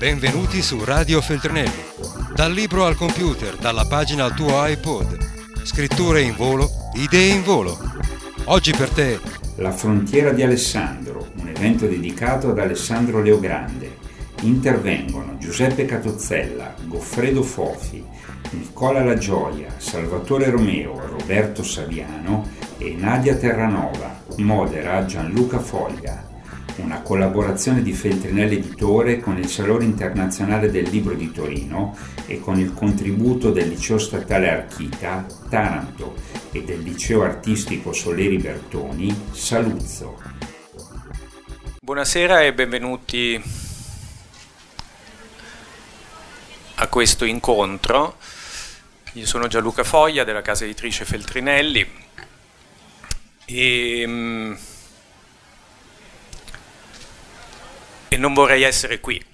Benvenuti su Radio Feltrinelli. Dal libro al computer, dalla pagina al tuo iPod. Scritture in volo, idee in volo. Oggi per te. La frontiera di Alessandro, un evento dedicato ad Alessandro Leogrande. Intervengono Giuseppe Catozzella, Goffredo Fofi, Nicola La Gioia, Salvatore Romeo, Roberto Saviano e Nadia Terranova. Modera Gianluca Foglia una collaborazione di Feltrinelli Editore con il Salone Internazionale del Libro di Torino e con il contributo del Liceo Statale Archita, Taranto e del Liceo Artistico Soleri Bertoni, Saluzzo. Buonasera e benvenuti a questo incontro. Io sono Gianluca Foglia della casa editrice Feltrinelli e mm, e non vorrei essere qui.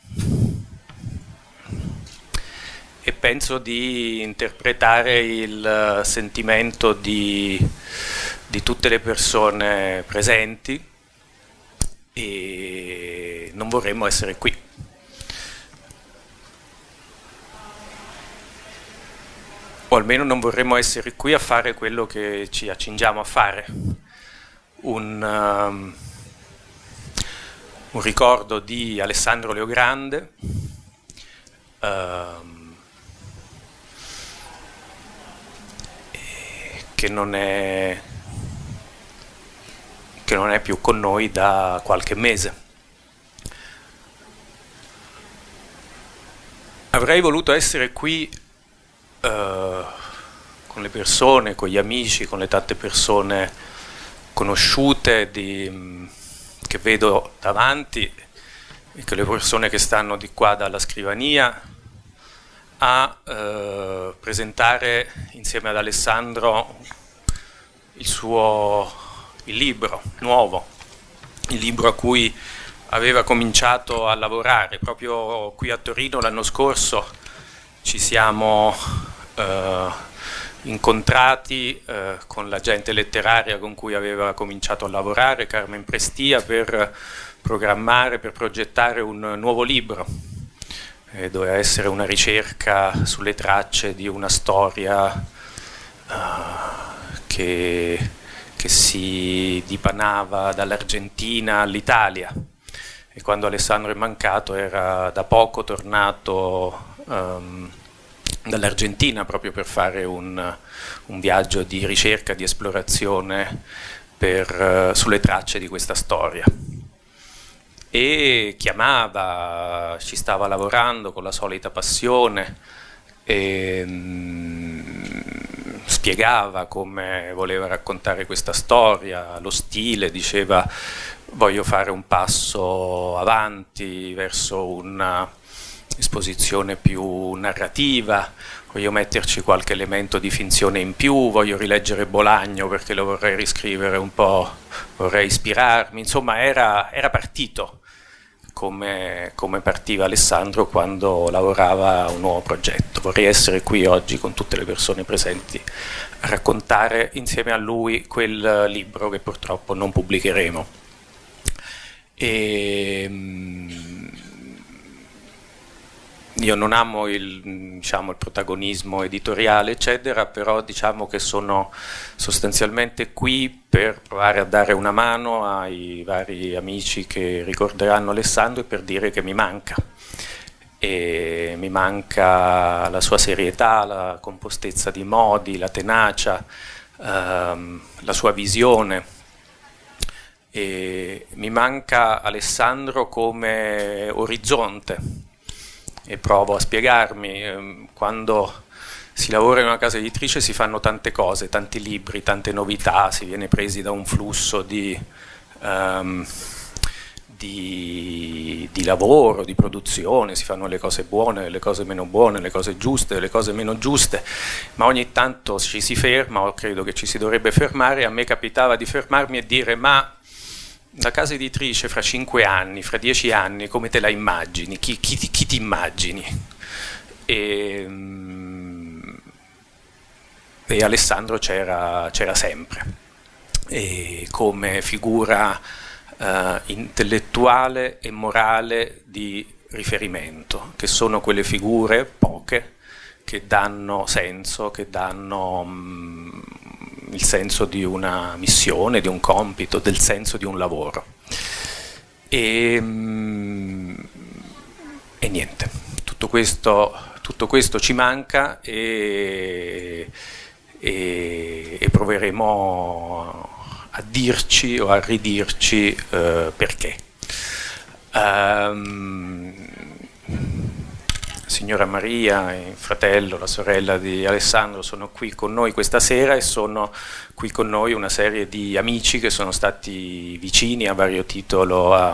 E penso di interpretare il sentimento di, di tutte le persone presenti e non vorremmo essere qui. O almeno non vorremmo essere qui a fare quello che ci accingiamo a fare. Un, um, un ricordo di Alessandro Leogrande, ehm, che, non è, che non è più con noi da qualche mese. Avrei voluto essere qui eh, con le persone, con gli amici, con le tante persone conosciute di che vedo davanti e che le persone che stanno di qua dalla scrivania a eh, presentare insieme ad Alessandro il suo il libro nuovo, il libro a cui aveva cominciato a lavorare. Proprio qui a Torino l'anno scorso ci siamo eh, incontrati eh, con la gente letteraria con cui aveva cominciato a lavorare, Carmen Prestia, per programmare, per progettare un nuovo libro. Eh, doveva essere una ricerca sulle tracce di una storia uh, che, che, si dipanava dall'Argentina all'Italia. E quando Alessandro è mancato era da poco tornato um, dall'Argentina proprio per fare un, un, viaggio di ricerca, di esplorazione per, uh, sulle tracce di questa storia. E chiamava, ci stava lavorando con la solita passione, e, um, spiegava come voleva raccontare questa storia, lo stile, diceva voglio fare un passo avanti verso una esposizione più narrativa, voglio metterci qualche elemento di finzione in più, voglio rileggere Bolagno perché lo vorrei riscrivere un po', vorrei ispirarmi, insomma era, era partito come, come, partiva Alessandro quando lavorava a un nuovo progetto. Vorrei essere qui oggi con tutte le persone presenti a raccontare insieme a lui quel libro che purtroppo non pubblicheremo. E, io non amo il, diciamo, il, protagonismo editoriale, eccetera, però diciamo che sono sostanzialmente qui per provare a dare una mano ai vari amici che ricorderanno Alessandro e per dire che mi manca. E mi manca la sua serietà, la compostezza di modi, la tenacia, ehm, la sua visione. E mi manca Alessandro come orizzonte e provo a spiegarmi. Ehm, quando si lavora in una casa editrice si fanno tante cose, tanti libri, tante novità, si viene presi da un flusso di, um, di, di, lavoro, di produzione, si fanno le cose buone, le cose meno buone, le cose giuste, le cose meno giuste, ma ogni tanto ci si ferma, o credo che ci si dovrebbe fermare, a me capitava di fermarmi e dire ma la casa editrice fra cinque anni, fra dieci anni, come te la immagini? Chi, chi, chi ti immagini? E, mm, e Alessandro c'era, c'era sempre e come figura uh, intellettuale e morale di riferimento, che sono quelle figure poche che danno senso, che danno mh, mm, il senso di una missione, di un compito, del senso di un lavoro. E, mm, e niente, tutto questo, tutto questo, ci manca e, e, e, proveremo a dirci o a ridirci uh, perché. Um, signora Maria, il fratello, la sorella di Alessandro sono qui con noi questa sera e sono qui con noi una serie di amici che sono stati vicini a vario titolo a,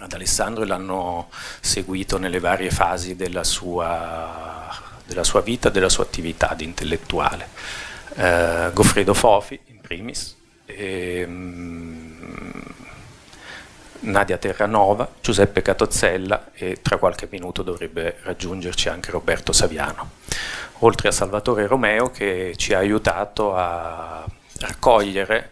ad Alessandro e l'hanno seguito nelle varie fasi della sua, della sua vita, della sua attività di intellettuale. Eh, Goffredo Fofi, in primis, e, um, Nadia Terranova, Giuseppe Catozzella e tra qualche minuto dovrebbe raggiungerci anche Roberto Saviano, oltre a Salvatore Romeo che ci ha aiutato a raccogliere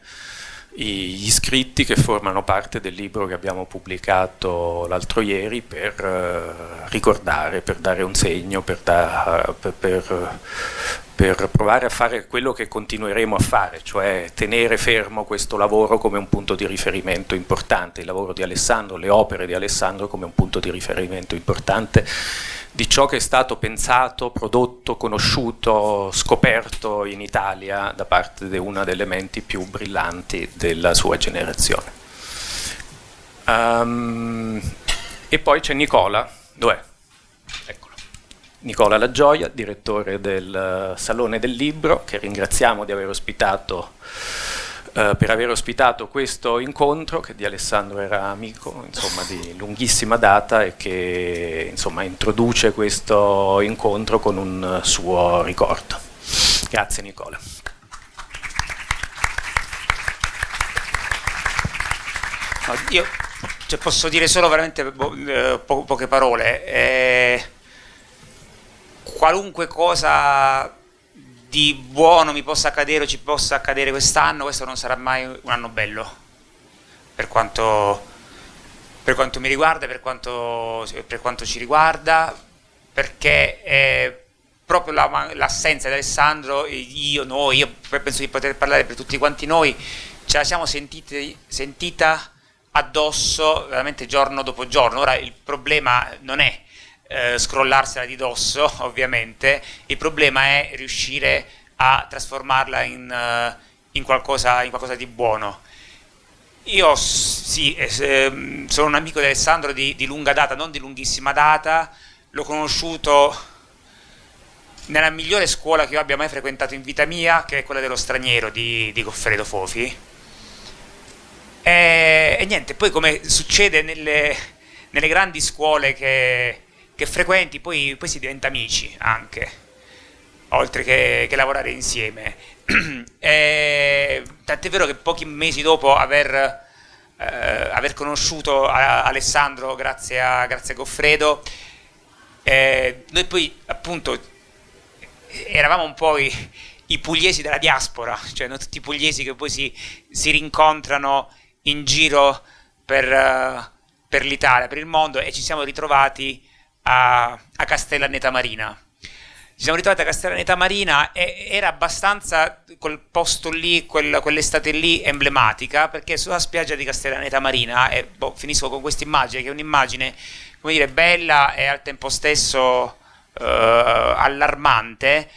gli scritti che formano parte del libro che abbiamo pubblicato l'altro ieri per uh, ricordare, per dare un segno, per, da, per, per, per, provare a fare quello che continueremo a fare, cioè tenere fermo questo lavoro come un punto di riferimento importante, il lavoro di Alessandro, le opere di Alessandro come un punto di riferimento importante di ciò che è stato pensato, prodotto, conosciuto, scoperto in Italia da parte di una delle menti più brillanti della sua generazione. Um, e poi c'è Nicola, dov'è? Nicola La Gioia, direttore del Salone del Libro, che ringraziamo di aver ospitato eh, per aver ospitato questo incontro che di Alessandro era amico insomma, di lunghissima data e che insomma, introduce questo incontro con un suo ricordo. Grazie Nicola. io cioè, posso dire solo veramente po- eh, po- poche parole. Eh, qualunque cosa di buono mi possa accadere o ci possa accadere quest'anno, questo non sarà mai un anno bello, per quanto, per quanto mi riguarda, per quanto, per quanto ci riguarda, perché è proprio la, l'assenza di Alessandro, io, noi, io penso di poter parlare per tutti quanti noi, ce la siamo sentiti, sentita addosso veramente giorno dopo giorno. Ora il problema non è eh, scrollarsela di dosso, ovviamente, il problema è riuscire a trasformarla in, uh, in, qualcosa, in qualcosa, di buono. Io sì, eh, sono un amico di Alessandro di, di lunga data, non di lunghissima data, l'ho conosciuto nella migliore scuola che io abbia mai frequentato in vita mia, che è quella dello straniero di, di Goffredo Fofi. E, e, niente, poi come succede nelle, nelle grandi scuole che, che frequenti, poi, poi si diventa amici anche, oltre che, che lavorare insieme. e, tant'è vero che pochi mesi dopo aver, eh, aver conosciuto Alessandro grazie a, grazie a Goffredo, eh, noi poi appunto eravamo un po' i, i, pugliesi della diaspora, cioè non tutti i pugliesi che poi si, si rincontrano in giro per, uh, per l'Italia, per il mondo e ci siamo ritrovati a, a Castellaneta Marina. Ci siamo ritrovati a Castellaneta Marina e era abbastanza quel posto lì, quel, quell'estate lì emblematica perché sulla spiaggia di Castellaneta Marina, e boh, finisco con questa immagine che è un'immagine come dire, bella e al tempo stesso uh, allarmante,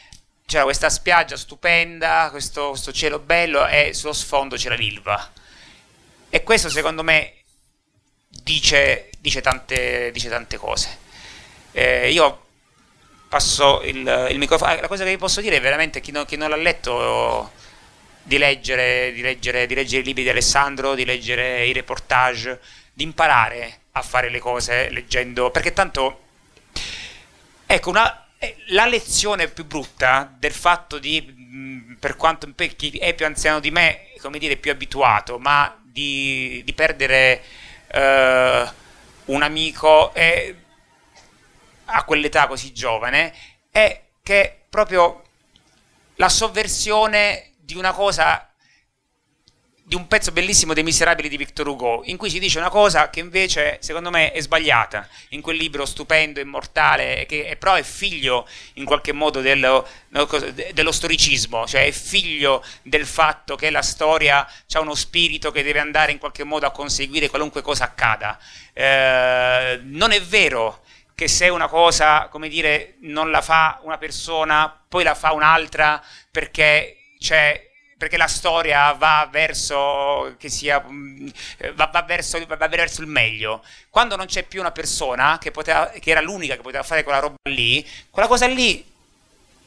c'era questa spiaggia stupenda, questo, questo, cielo bello e sullo sfondo c'era l'Ilva. E questo secondo me dice, dice, tante, dice tante cose. Eh, io passo il, il, microfono. Ah, la cosa che vi posso dire è veramente chi, no, chi non l'ha letto di leggere, di, leggere, di leggere i libri di Alessandro, di leggere i reportage, di imparare a fare le cose leggendo, perché tanto ecco una, eh, la lezione più brutta del fatto di, per quanto chi è più anziano di me, come dire, più abituato, ma di, di perdere uh, un amico è a quell'età così giovane è che proprio la sovversione di una cosa di un pezzo bellissimo dei Miserabili di Victor Hugo, in cui si dice una cosa che invece secondo me è sbagliata, in quel libro stupendo, immortale, che però è figlio in qualche modo dello, dello storicismo, cioè è figlio del fatto che la storia ha uno spirito che deve andare in qualche modo a conseguire qualunque cosa accada. Eh, non è vero che se una cosa, come dire, non la fa una persona, poi la fa un'altra perché c'è perché la storia va verso, sia, mm, va, va, verso, va verso, il meglio. Quando non c'è più una persona che, poteva, che, era l'unica che poteva fare quella roba lì, quella cosa lì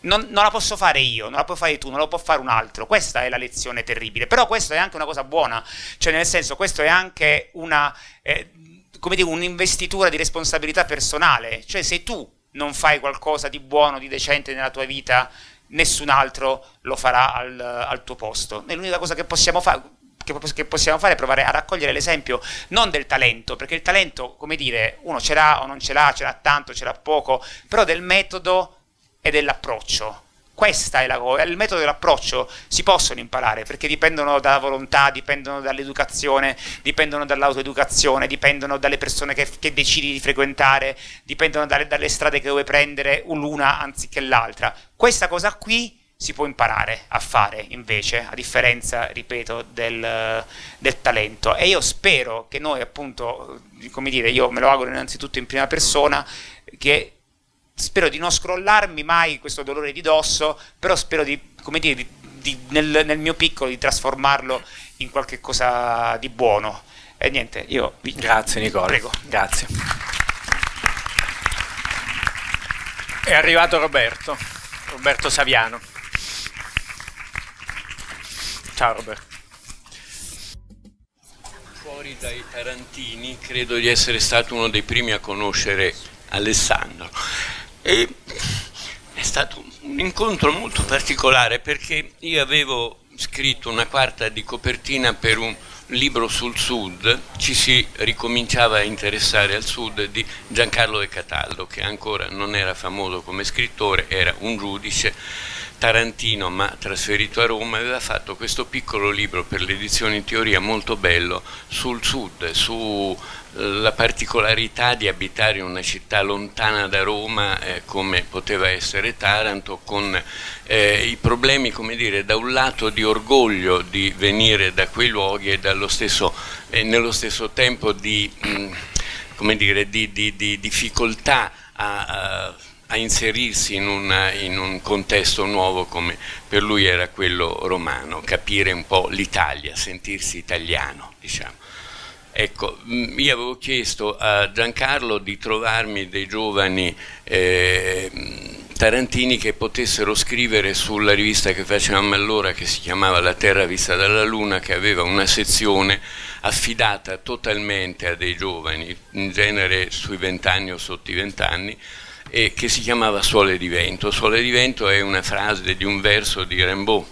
non, non, la posso fare io, non la puoi fare tu, non la può fare un altro. Questa è la lezione terribile. Però questo è anche una cosa buona, cioè nel senso questo è anche una, eh, come dire, un'investitura di responsabilità personale. Cioè se tu non fai qualcosa di buono, di decente nella tua vita, nessun altro lo farà al, al tuo posto. E l'unica cosa che possiamo fare che possiamo fare è provare a raccogliere l'esempio non del talento, perché il talento, come dire, uno ce l'ha o non ce l'ha, ce l'ha tanto, ce l'ha poco, però del metodo e dell'approccio. Questa è la cosa, il metodo dell'approccio si possono imparare perché dipendono dalla volontà, dipendono dall'educazione, dipendono dall'autoeducazione, dipendono dalle persone che, che decidi di frequentare, dipendono dalle, dalle strade che vuoi prendere l'una anziché l'altra. Questa cosa qui si può imparare a fare invece, a differenza, ripeto, del, del, talento. E io spero che noi, appunto, come dire, io me lo auguro innanzitutto in prima persona, che spero di non scrollarmi mai questo dolore di dosso, però spero di, come dire, di, di, nel, nel, mio piccolo di trasformarlo in qualche cosa di buono. E niente, io vi... Grazie Nicola. Prego. Grazie. È arrivato Roberto, Roberto Saviano. Ciao Roberto. Fuori dai Tarantini credo di essere stato uno dei primi a conoscere Alessandro e è stato un incontro molto particolare perché io avevo scritto una quarta di copertina per un libro sul sud, ci si ricominciava a interessare al sud di Giancarlo De Cataldo, che ancora non era famoso come scrittore, era un giudice tarantino ma trasferito a Roma, aveva fatto questo piccolo libro per l'edizione in teoria molto bello sul sud, sulla particolarità di abitare in una città lontana da Roma eh, come poteva essere Taranto, con eh, i problemi, come dire, da un lato di orgoglio di venire da quei luoghi e stesso, eh, nello stesso tempo di, mh, mm, dire, di, di, di difficoltà a, a a inserirsi in, una, in, un contesto nuovo come per lui era quello romano, capire un po' l'Italia, sentirsi italiano, diciamo. Ecco, io avevo chiesto a Giancarlo di trovarmi dei giovani eh, tarantini che potessero scrivere sulla rivista che facevamo allora, che si chiamava La Terra vista dalla Luna, che aveva una sezione affidata totalmente a dei giovani, in genere sui vent'anni o sotto i vent'anni, e che si chiamava Suole di vento. Suole di vento è una frase di un verso di Rimbaud,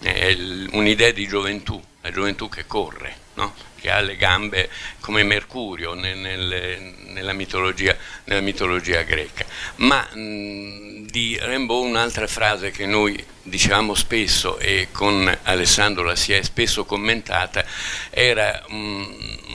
è un'idea di gioventù, la gioventù che corre, no? che ha le gambe come Mercurio nel, nel, nella, mitologia, nella, mitologia, greca. Ma mh, di Rimbaud un'altra frase che noi diciamo spesso e con Alessandro la si è spesso commentata era mh,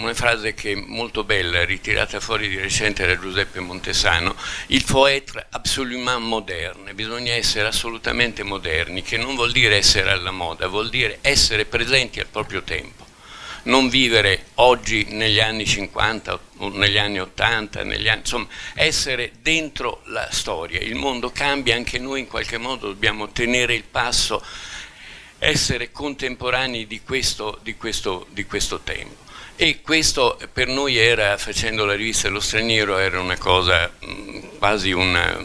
una frase che molto bella, ritirata fuori di recente da Giuseppe Montesano, il faut être absolument moderne, bisogna essere assolutamente moderni, che non vuol dire essere alla moda, vuol dire essere presenti al proprio tempo non vivere oggi negli anni 50 o negli anni 80, negli anni, insomma, essere dentro la storia. Il mondo cambia, anche noi in qualche modo dobbiamo tenere il passo, essere contemporanei di questo, di questo, di questo tempo. E questo per noi era, facendo la rivista Lo Straniero, era una cosa mm, quasi una,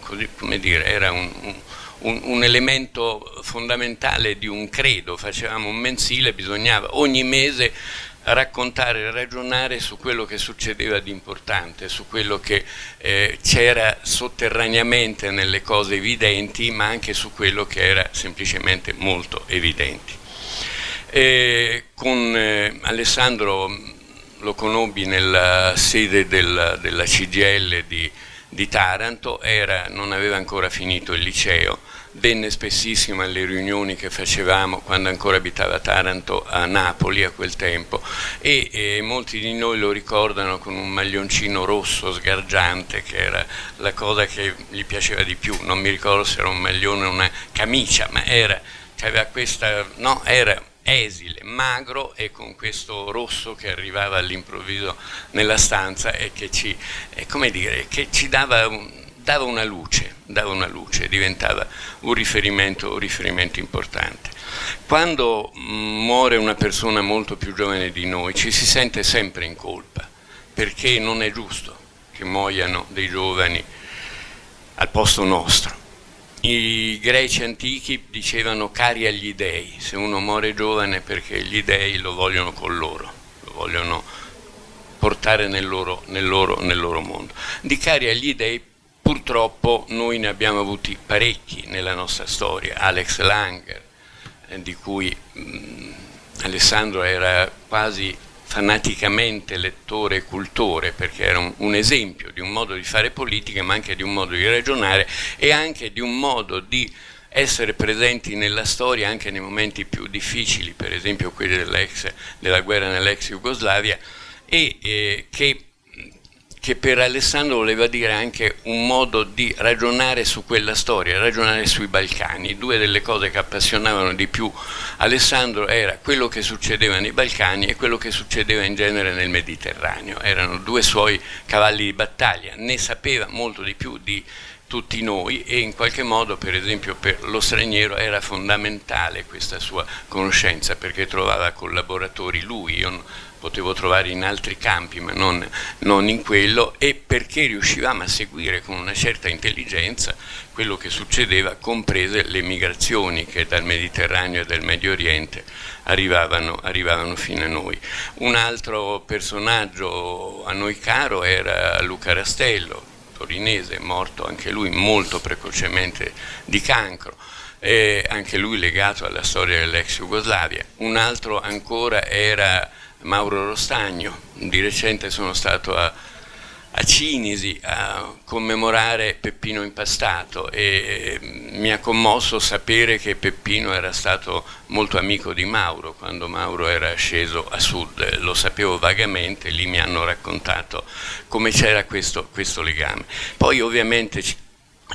così, come dire, era un, un, un, elemento fondamentale di un credo. Facevamo un mensile, bisognava ogni mese raccontare e ragionare su quello che succedeva di importante, su quello che eh, c'era sotterraneamente nelle cose evidenti, ma anche su quello che era semplicemente molto evidente. E con eh, Alessandro lo conobbi nella sede del, della CGL di, di Taranto, era, non aveva ancora finito il liceo, venne spessissimo alle riunioni che facevamo quando ancora abitava Taranto a Napoli a quel tempo e, e, molti di noi lo ricordano con un maglioncino rosso sgargiante che era la cosa che gli piaceva di più, non mi ricordo se era un maglione o una camicia, ma era, aveva questa, no, era esile, magro e con questo rosso che arrivava all'improvviso nella stanza e che ci, eh, dire, che ci dava, un, dava, una luce, dava una luce, diventava un riferimento, un riferimento importante. Quando mm, muore una persona molto più giovane di noi ci si sente sempre in colpa, perché non è giusto che muoiano dei giovani al posto nostro i greci antichi dicevano cari agli dei, se uno muore giovane perché gli dei lo vogliono con loro, lo vogliono portare nel loro, nel loro, nel loro mondo. Di cari agli dei purtroppo noi ne abbiamo avuti parecchi nella nostra storia, Alex Langer, eh, di cui mh, mm, Alessandro era quasi fanaticamente lettore e cultore, perché era un, un, esempio di un modo di fare politica, ma anche di un modo di ragionare e anche di un modo di essere presenti nella storia anche nei momenti più difficili, per esempio quelli della guerra nell'ex Jugoslavia, e eh, che che per Alessandro voleva dire anche un modo di ragionare su quella storia, ragionare sui Balcani. Due delle cose che appassionavano di più Alessandro era quello che succedeva nei Balcani e quello che succedeva in genere nel Mediterraneo. Erano due suoi cavalli di battaglia, ne sapeva molto di più di tutti noi e in qualche modo per esempio per lo straniero era fondamentale questa sua conoscenza perché trovava collaboratori lui, io potevo trovare in altri campi ma non, non, in quello e perché riuscivamo a seguire con una certa intelligenza quello che succedeva, comprese le migrazioni che dal Mediterraneo e dal Medio Oriente arrivavano, arrivavano fino a noi. Un altro personaggio a noi caro era Luca Rastello, torinese, morto anche lui molto precocemente di cancro. E anche lui legato alla storia dell'ex Jugoslavia. Un altro ancora era Mauro Rostagno. Di recente sono stato a, a Cinisi a commemorare Peppino Impastato e mi ha commosso sapere che Peppino era stato molto amico di Mauro quando Mauro era sceso a sud, lo sapevo vagamente, lì mi hanno raccontato come c'era questo, questo legame. Poi ovviamente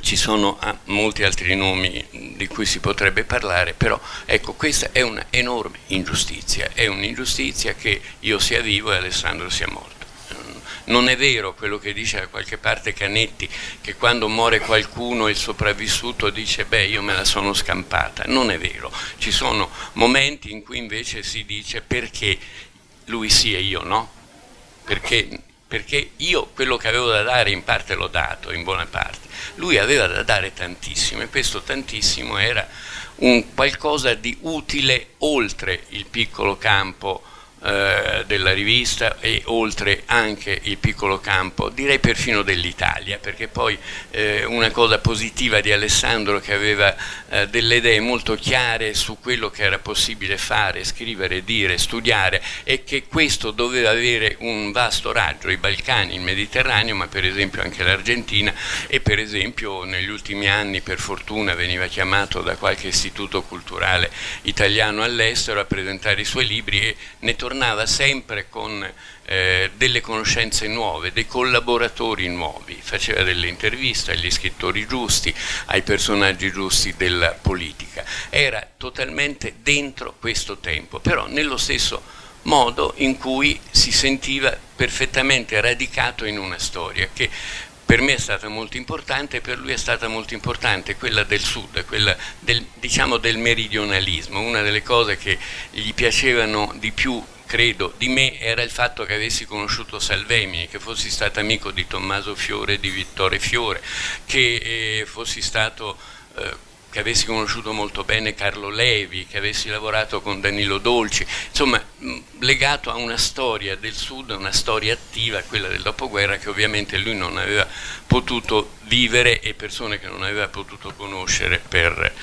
ci sono ah, molti altri nomi di cui si potrebbe parlare, però ecco, questa è un'enorme ingiustizia, è un'ingiustizia che io sia vivo e Alessandro sia morto. Non è vero quello che dice da qualche parte Canetti, che quando muore qualcuno il sopravvissuto dice beh io me la sono scampata, non è vero, ci sono momenti in cui invece si dice perché lui sì e io no, perché, perché io quello che avevo da dare in parte l'ho dato, in buona parte. Lui aveva da dare tantissimo e questo tantissimo era un qualcosa di utile oltre il piccolo campo eh, della rivista e oltre anche il piccolo campo, direi perfino dell'Italia, perché poi eh, una cosa positiva di Alessandro che aveva eh, delle idee molto chiare su quello che era possibile fare, scrivere, dire, studiare e che questo doveva avere un vasto raggio, i Balcani, il Mediterraneo, ma per esempio anche l'Argentina e per esempio negli ultimi anni per fortuna veniva chiamato da qualche istituto culturale italiano all'estero a presentare i suoi libri e ne tornava tornava sempre con eh, delle conoscenze nuove, dei collaboratori nuovi, faceva delle interviste agli scrittori giusti, ai personaggi giusti della politica. Era totalmente dentro questo tempo, però nello stesso modo in cui si sentiva perfettamente radicato in una storia che per me è stata molto importante e per lui è stata molto importante quella del sud, quella del, diciamo del meridionalismo, una delle cose che gli piacevano di più credo, di me era il fatto che avessi conosciuto Salvemini, che fossi stato amico di Tommaso Fiore e di Vittore Fiore, che eh, fossi stato... Eh, che avessi conosciuto molto bene Carlo Levi, che avessi lavorato con Danilo Dolci, insomma legato a una storia del Sud, una storia attiva, quella del dopoguerra, che ovviamente lui non aveva potuto vivere e persone che non aveva potuto conoscere per,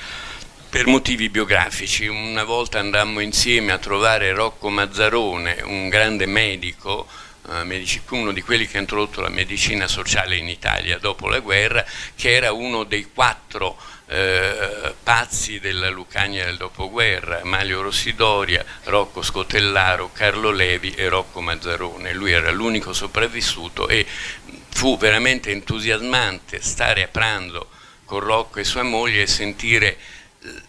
per motivi biografici. Una volta andammo insieme a trovare Rocco Mazzarone, un grande medico medici, uno di quelli che ha introdotto la medicina sociale in Italia dopo la guerra, che era uno dei quattro eh, pazzi della Lucania del dopoguerra, Maglio Rossidoria, Rocco Scotellaro, Carlo Levi e Rocco Mazzarone. Lui era l'unico sopravvissuto e fu veramente entusiasmante stare a pranzo con Rocco e sua moglie e sentire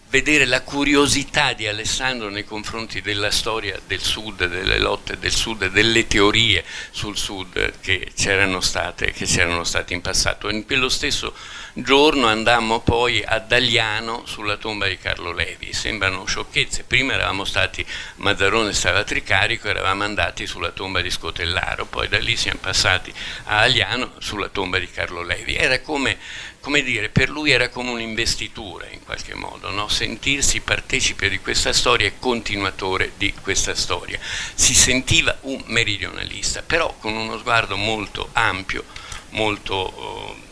vedere la curiosità di Alessandro nei confronti della storia del Sud, delle lotte del Sud, delle teorie sul Sud che c'erano state, che c'erano state in passato. In quello stesso giorno andammo poi a Dagliano sulla tomba di Carlo Levi. Sembrano sciocchezze. Prima eravamo stati, Mazzarone stava Tricarico, eravamo andati sulla tomba di Scotellaro, poi da lì siamo passati a Agliano sulla tomba di Carlo Levi. Era come come dire, per lui era come un'investitura in qualche modo, no? sentirsi partecipe di questa storia e continuatore di questa storia. Si sentiva un meridionalista, però con uno sguardo molto ampio, molto eh,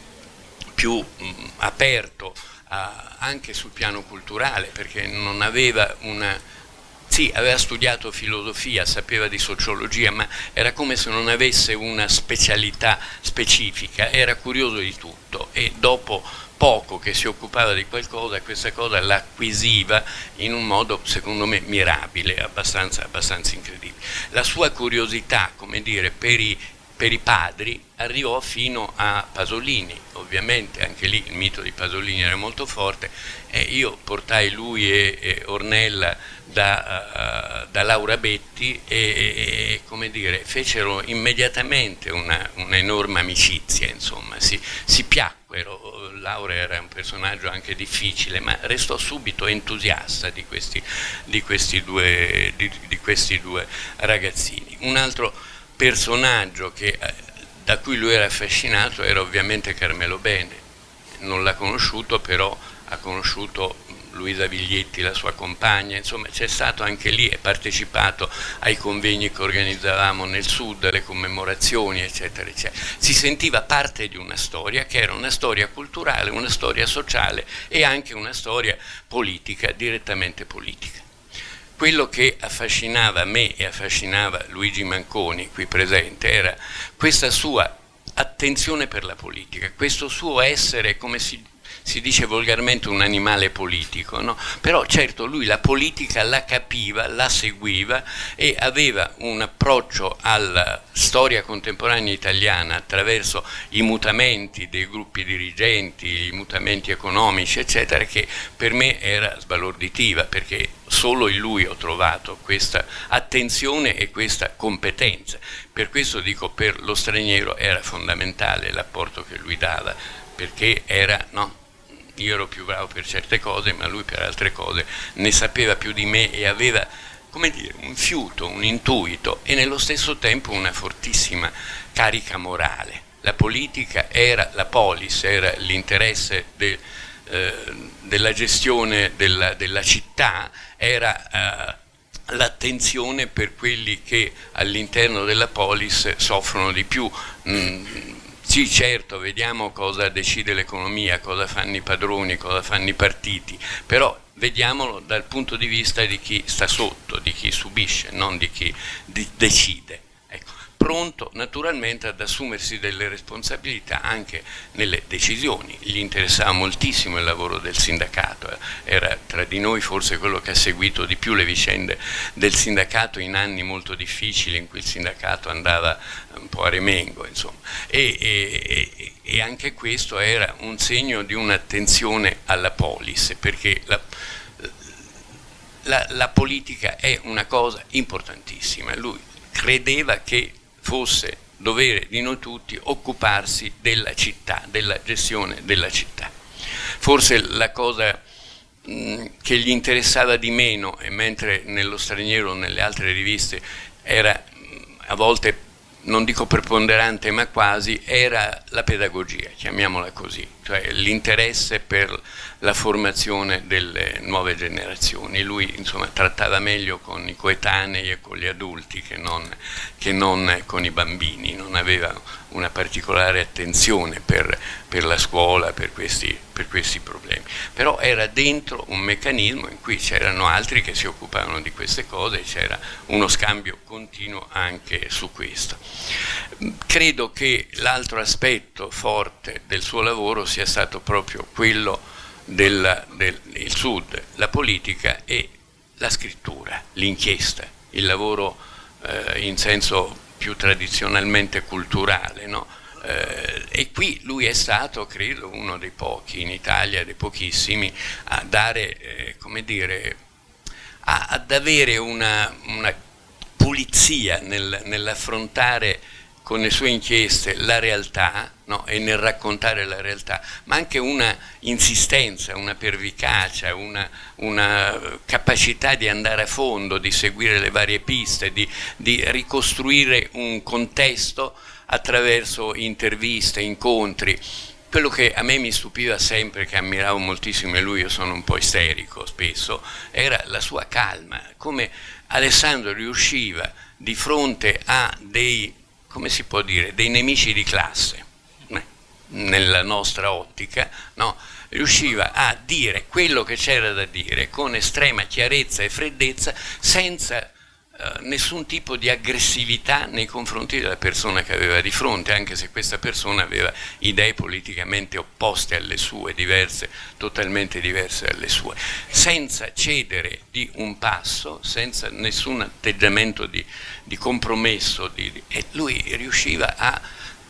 più mh, aperto a, anche sul piano culturale, perché non aveva una sì, aveva studiato filosofia, sapeva di sociologia, ma era come se non avesse una specialità specifica, era curioso di tutto e dopo poco che si occupava di qualcosa, questa cosa l'acquisiva in un modo secondo me mirabile, abbastanza, abbastanza incredibile. La sua curiosità, come dire, per i per i padri arrivò fino a Pasolini, ovviamente anche lì il mito di Pasolini era molto forte, e io portai lui e, e Ornella da, uh, da, Laura Betti e, e, dire, fecero immediatamente un'enorme amicizia, insomma, si, si piacquero, Laura era un personaggio anche difficile, ma restò subito entusiasta di questi, di questi, due, di, di questi due ragazzini. Un altro personaggio che, eh, da cui lui era affascinato era ovviamente Carmelo Bene. Non l'ha conosciuto, però ha conosciuto Luisa Viglietti, la sua compagna, insomma c'è stato anche lì e partecipato ai convegni che organizzavamo nel sud, alle commemorazioni, eccetera, eccetera. Si sentiva parte di una storia che era una storia culturale, una storia sociale e anche una storia politica, direttamente politica quello che affascinava me e affascinava Luigi Manconi qui presente era questa sua attenzione per la politica, questo suo essere, come si si dice volgarmente un animale politico, no? però certo lui la politica la capiva, la seguiva e aveva un approccio alla storia contemporanea italiana attraverso i mutamenti dei gruppi dirigenti, i mutamenti economici, eccetera, che per me era sbalorditiva perché solo in lui ho trovato questa attenzione e questa competenza. Per questo dico per lo straniero era fondamentale l'apporto che lui dava, perché era no, io ero più bravo per certe cose, ma lui per altre cose ne sapeva più di me e aveva, come dire, un fiuto, un intuito e nello stesso tempo una fortissima carica morale. La politica era la polis, era l'interesse de, eh, della gestione della, della città, era eh, l'attenzione per quelli che all'interno della polis soffrono di più. Mm, sì, certo, vediamo cosa decide l'economia, cosa fanno i padroni, cosa fanno i partiti, però vediamolo dal punto di vista di chi sta sotto, di chi subisce, non di chi decide pronto naturalmente ad assumersi delle responsabilità anche nelle decisioni. Gli interessava moltissimo il lavoro del sindacato, eh. era tra di noi forse quello che ha seguito di più le vicende del sindacato in anni molto difficili in cui il sindacato andava un po' a remengo. E, e, e, anche questo era un segno di un'attenzione alla polis, perché la, la, la politica è una cosa importantissima. Lui credeva che fosse dovere di noi tutti occuparsi della città, della gestione della città. Forse la cosa mh, che gli interessava di meno, e mentre nello straniero nelle altre riviste era mh, a volte non dico preponderante ma quasi, era la pedagogia, chiamiamola così, cioè l'interesse per la formazione delle nuove generazioni. Lui insomma, trattava meglio con i coetanei e con gli adulti che non, che non con i bambini, non aveva una particolare attenzione per, per la scuola, per questi, per questi, problemi. Però era dentro un meccanismo in cui c'erano altri che si occupavano di queste cose e c'era uno scambio continuo anche su questo. Credo che l'altro aspetto forte del suo lavoro sia stato proprio quello del, del Sud, la politica e la scrittura, l'inchiesta, il lavoro eh, in senso più tradizionalmente culturale. No? Eh, e qui lui è stato, credo, uno dei pochi in Italia, dei pochissimi, a dare, eh, come dire, a, ad avere una, una pulizia nel, nell'affrontare con le sue inchieste la realtà no? e nel raccontare la realtà, ma anche una insistenza, una pervicacia, una, una, capacità di andare a fondo, di seguire le varie piste, di, di ricostruire un contesto attraverso interviste, incontri. Quello che a me mi stupiva sempre, che ammiravo moltissimo e lui, io sono un po' isterico spesso, era la sua calma, come Alessandro riusciva di fronte a dei come si può dire, dei nemici di classe, nella nostra ottica, no? riusciva a dire quello che c'era da dire con estrema chiarezza e freddezza senza eh, nessun tipo di aggressività nei confronti della persona che aveva di fronte, anche se questa persona aveva idee politicamente opposte alle sue, diverse, totalmente diverse dalle sue, senza cedere di un passo, senza nessun atteggiamento di, di compromesso, di, e lui riusciva a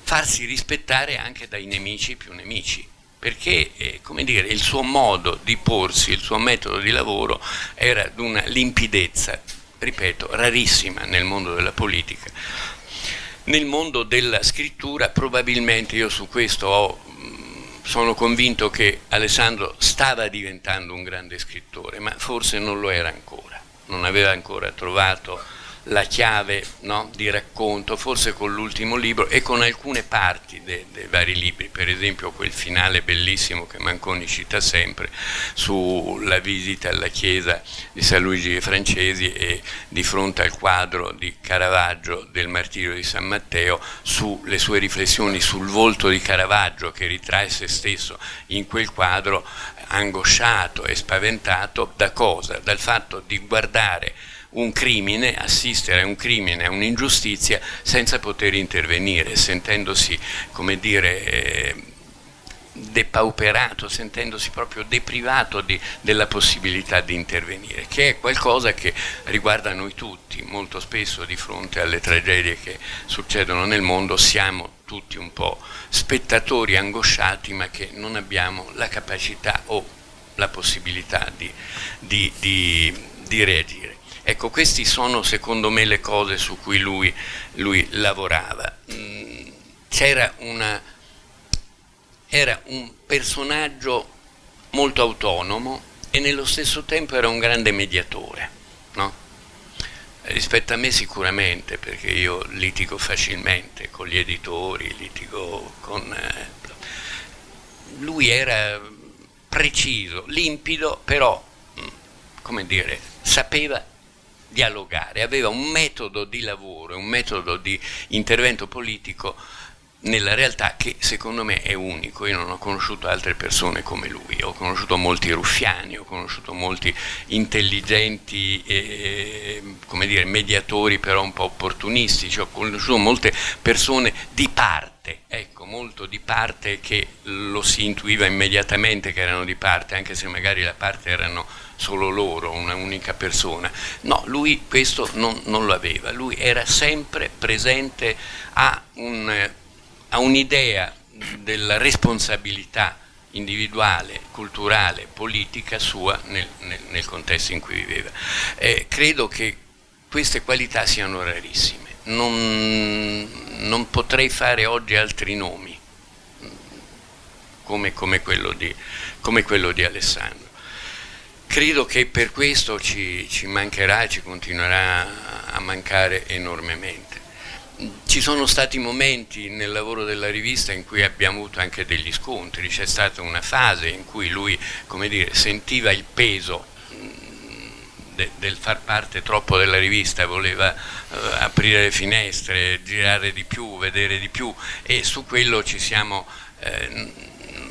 farsi rispettare anche dai nemici più nemici perché eh, dire, il suo modo di porsi, il suo metodo di lavoro era di una limpidezza ripeto, rarissima nel mondo della politica. Nel mondo della scrittura probabilmente io su questo ho, sono convinto che Alessandro stava diventando un grande scrittore, ma forse non lo era ancora, non aveva ancora trovato la chiave no, di racconto, forse con l'ultimo libro e con alcune parti dei, dei vari libri, per esempio quel finale bellissimo che Manconi cita sempre sulla visita alla chiesa di San Luigi dei Francesi e di fronte al quadro di Caravaggio del martirio di San Matteo sulle sue riflessioni sul volto di Caravaggio che ritrae se stesso in quel quadro angosciato e spaventato da cosa? Dal fatto di guardare un crimine, assistere a un crimine, a un'ingiustizia senza poter intervenire, sentendosi, come dire, eh, depauperato, sentendosi proprio deprivato di, della possibilità di intervenire, che è qualcosa che riguarda noi tutti, molto spesso di fronte alle tragedie che succedono nel mondo siamo tutti un po' spettatori angosciati ma che non abbiamo la capacità o la possibilità di, di, di, di reagire. Ecco, queste sono secondo me le cose su cui lui, lui lavorava. Mm, c'era una, era un personaggio molto autonomo e nello stesso tempo era un grande mediatore. No? Rispetto a me sicuramente, perché io litigo facilmente con gli editori, litigo con... Eh, lui era preciso, limpido, però, mm, come dire, sapeva dialogare, aveva un metodo di lavoro, un metodo di intervento politico nella realtà che secondo me è unico. Io non ho conosciuto altre persone come lui, ho conosciuto molti ruffiani, ho conosciuto molti intelligenti, e, come dire, mediatori però un po' opportunistici, ho conosciuto molte persone di parte, ecco, molto di parte che lo si intuiva immediatamente che erano di parte, anche se magari la parte erano solo loro, una unica persona. No, lui questo non, non lo aveva, lui era sempre presente a, un, a un'idea della responsabilità individuale, culturale, politica sua nel, nel, nel contesto in cui viveva. Eh, credo che queste qualità siano rarissime. Non, non potrei fare oggi altri nomi come, come, quello, di, come quello di Alessandro. Credo che per questo ci, ci mancherà ci continuerà a mancare enormemente. Ci sono stati momenti nel lavoro della rivista in cui abbiamo avuto anche degli scontri, c'è stata una fase in cui lui dire, sentiva il peso de, del far parte troppo della rivista, voleva eh, aprire le finestre, girare di più, vedere di più e su quello ci siamo, eh,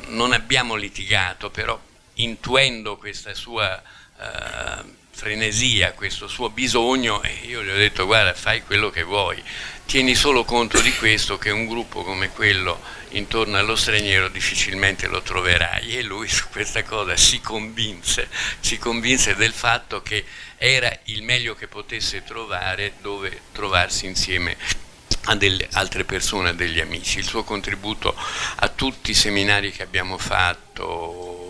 non abbiamo litigato, però intuendo questa sua eh, frenesia, questo suo bisogno e io gli ho detto guarda fai quello che vuoi, tieni solo conto di questo che un gruppo come quello intorno allo straniero difficilmente lo troverai e lui su questa cosa si convinse, si convinse del fatto che era il meglio che potesse trovare dove trovarsi insieme a delle altre persone, a degli amici. Il suo contributo a tutti i seminari che abbiamo fatto,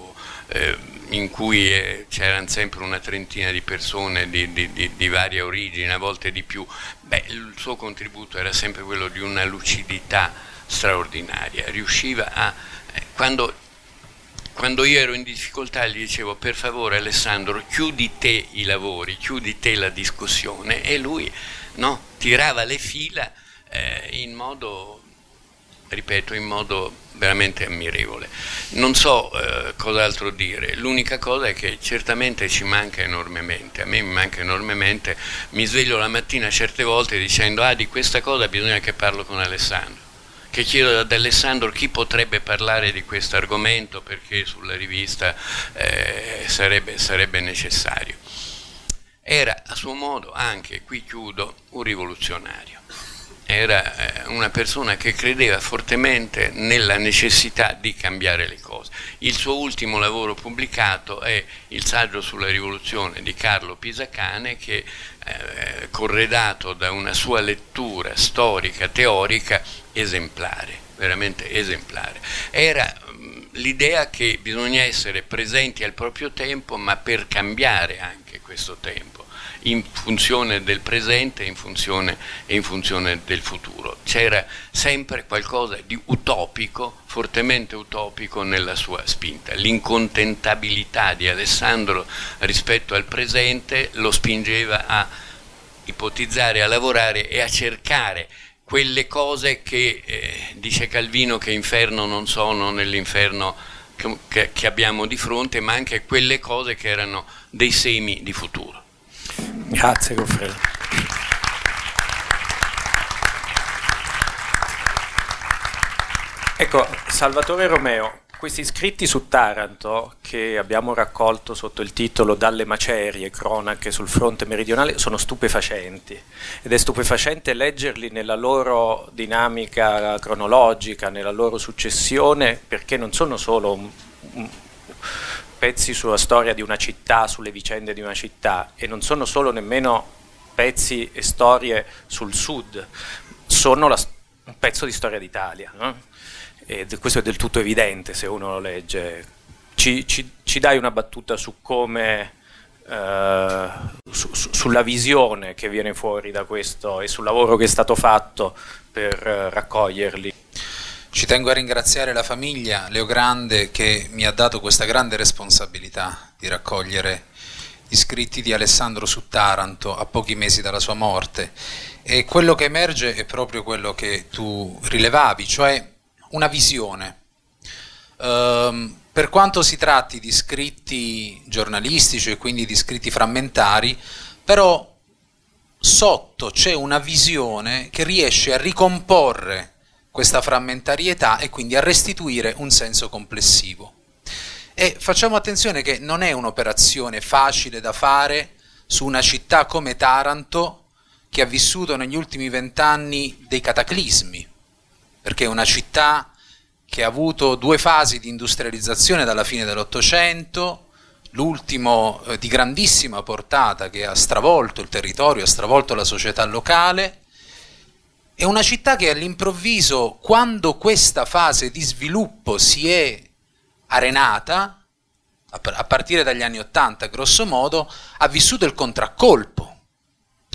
eh, in cui eh, c'erano sempre una trentina di persone di, di, di, di, varia origine, a volte di più, beh, il suo contributo era sempre quello di una lucidità straordinaria, riusciva a... Eh, quando, quando io ero in difficoltà gli dicevo per favore Alessandro chiudi te i lavori, chiudi te la discussione. E lui no, tirava le fila eh, in modo, ripeto, in modo veramente ammirevole. Non so eh, cos'altro dire, l'unica cosa è che certamente ci manca enormemente, a me mi manca enormemente, mi sveglio la mattina certe volte dicendo ah di questa cosa bisogna che parlo con Alessandro. Che chiedo ad Alessandro chi potrebbe parlare di questo argomento perché sulla rivista eh, sarebbe, sarebbe necessario. Era a suo modo anche, qui chiudo, un rivoluzionario era eh, una persona che credeva fortemente nella necessità di cambiare le cose. Il suo ultimo lavoro pubblicato è il saggio sulla rivoluzione di Carlo Pisacane che eh, corredato da una sua lettura storica, teorica esemplare, veramente esemplare. Era mm, l'idea che bisogna essere presenti al proprio tempo ma per cambiare anche questo tempo in funzione del presente in funzione, e in funzione del futuro. C'era sempre qualcosa di utopico, fortemente utopico nella sua spinta. L'incontentabilità di Alessandro rispetto al presente lo spingeva a ipotizzare, a lavorare e a cercare quelle cose che, eh, dice Calvino, che inferno non sono nell'inferno che, che abbiamo di fronte, ma anche quelle cose che erano dei semi di futuro. Grazie Goffredo. Ecco, Salvatore Romeo, questi scritti su Taranto che abbiamo raccolto sotto il titolo Dalle macerie, cronache sul fronte meridionale, sono stupefacenti ed è stupefacente leggerli nella loro dinamica cronologica, nella loro successione, perché non sono solo un, pezzi sulla storia di una città, sulle vicende di una città e non sono solo nemmeno pezzi e storie sul sud, sono la, un pezzo di storia d'Italia. No? Questo è del tutto evidente se uno lo legge. Ci, ci, ci dai una battuta su come, eh, su, sulla visione che viene fuori da questo e sul lavoro che è stato fatto per eh, raccoglierli? Ci tengo a ringraziare la famiglia Leo Grande che mi ha dato questa grande responsabilità di raccogliere gli scritti di Alessandro su Taranto a pochi mesi dalla sua morte e quello che emerge è proprio quello che tu rilevavi, cioè una visione. Um, per quanto si tratti di scritti giornalistici e quindi di scritti frammentari, però sotto c'è una visione che riesce a ricomporre questa frammentarietà e quindi a restituire un senso complessivo. E facciamo attenzione che non è un'operazione facile da fare su una città come Taranto che ha vissuto negli ultimi vent'anni dei cataclismi, perché è una città che ha avuto due fasi di industrializzazione dalla fine dell'Ottocento, l'ultimo eh, di grandissima portata che ha stravolto il territorio, ha stravolto la società locale, è una città che all'improvviso, quando questa fase di sviluppo si è arenata, a partire dagli anni Ottanta grosso modo, ha vissuto il contraccolpo,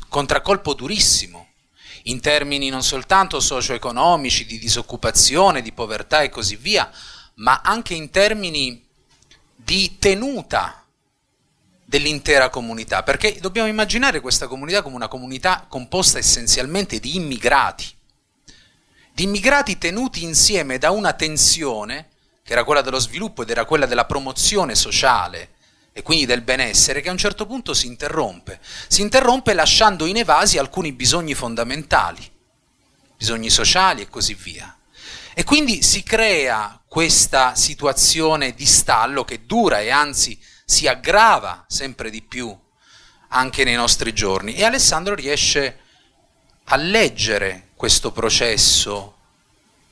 contraccolpo durissimo, in termini non soltanto socio-economici, di disoccupazione, di povertà e così via, ma anche in termini di tenuta dell'intera comunità, perché dobbiamo immaginare questa comunità come una comunità composta essenzialmente di immigrati, di immigrati tenuti insieme da una tensione, che era quella dello sviluppo ed era quella della promozione sociale e quindi del benessere che a un certo punto si interrompe. Si interrompe lasciando inevasi alcuni bisogni fondamentali, bisogni sociali e così via. E quindi si crea questa situazione di stallo che dura e anzi si aggrava sempre di più anche nei nostri giorni. E Alessandro riesce a leggere questo processo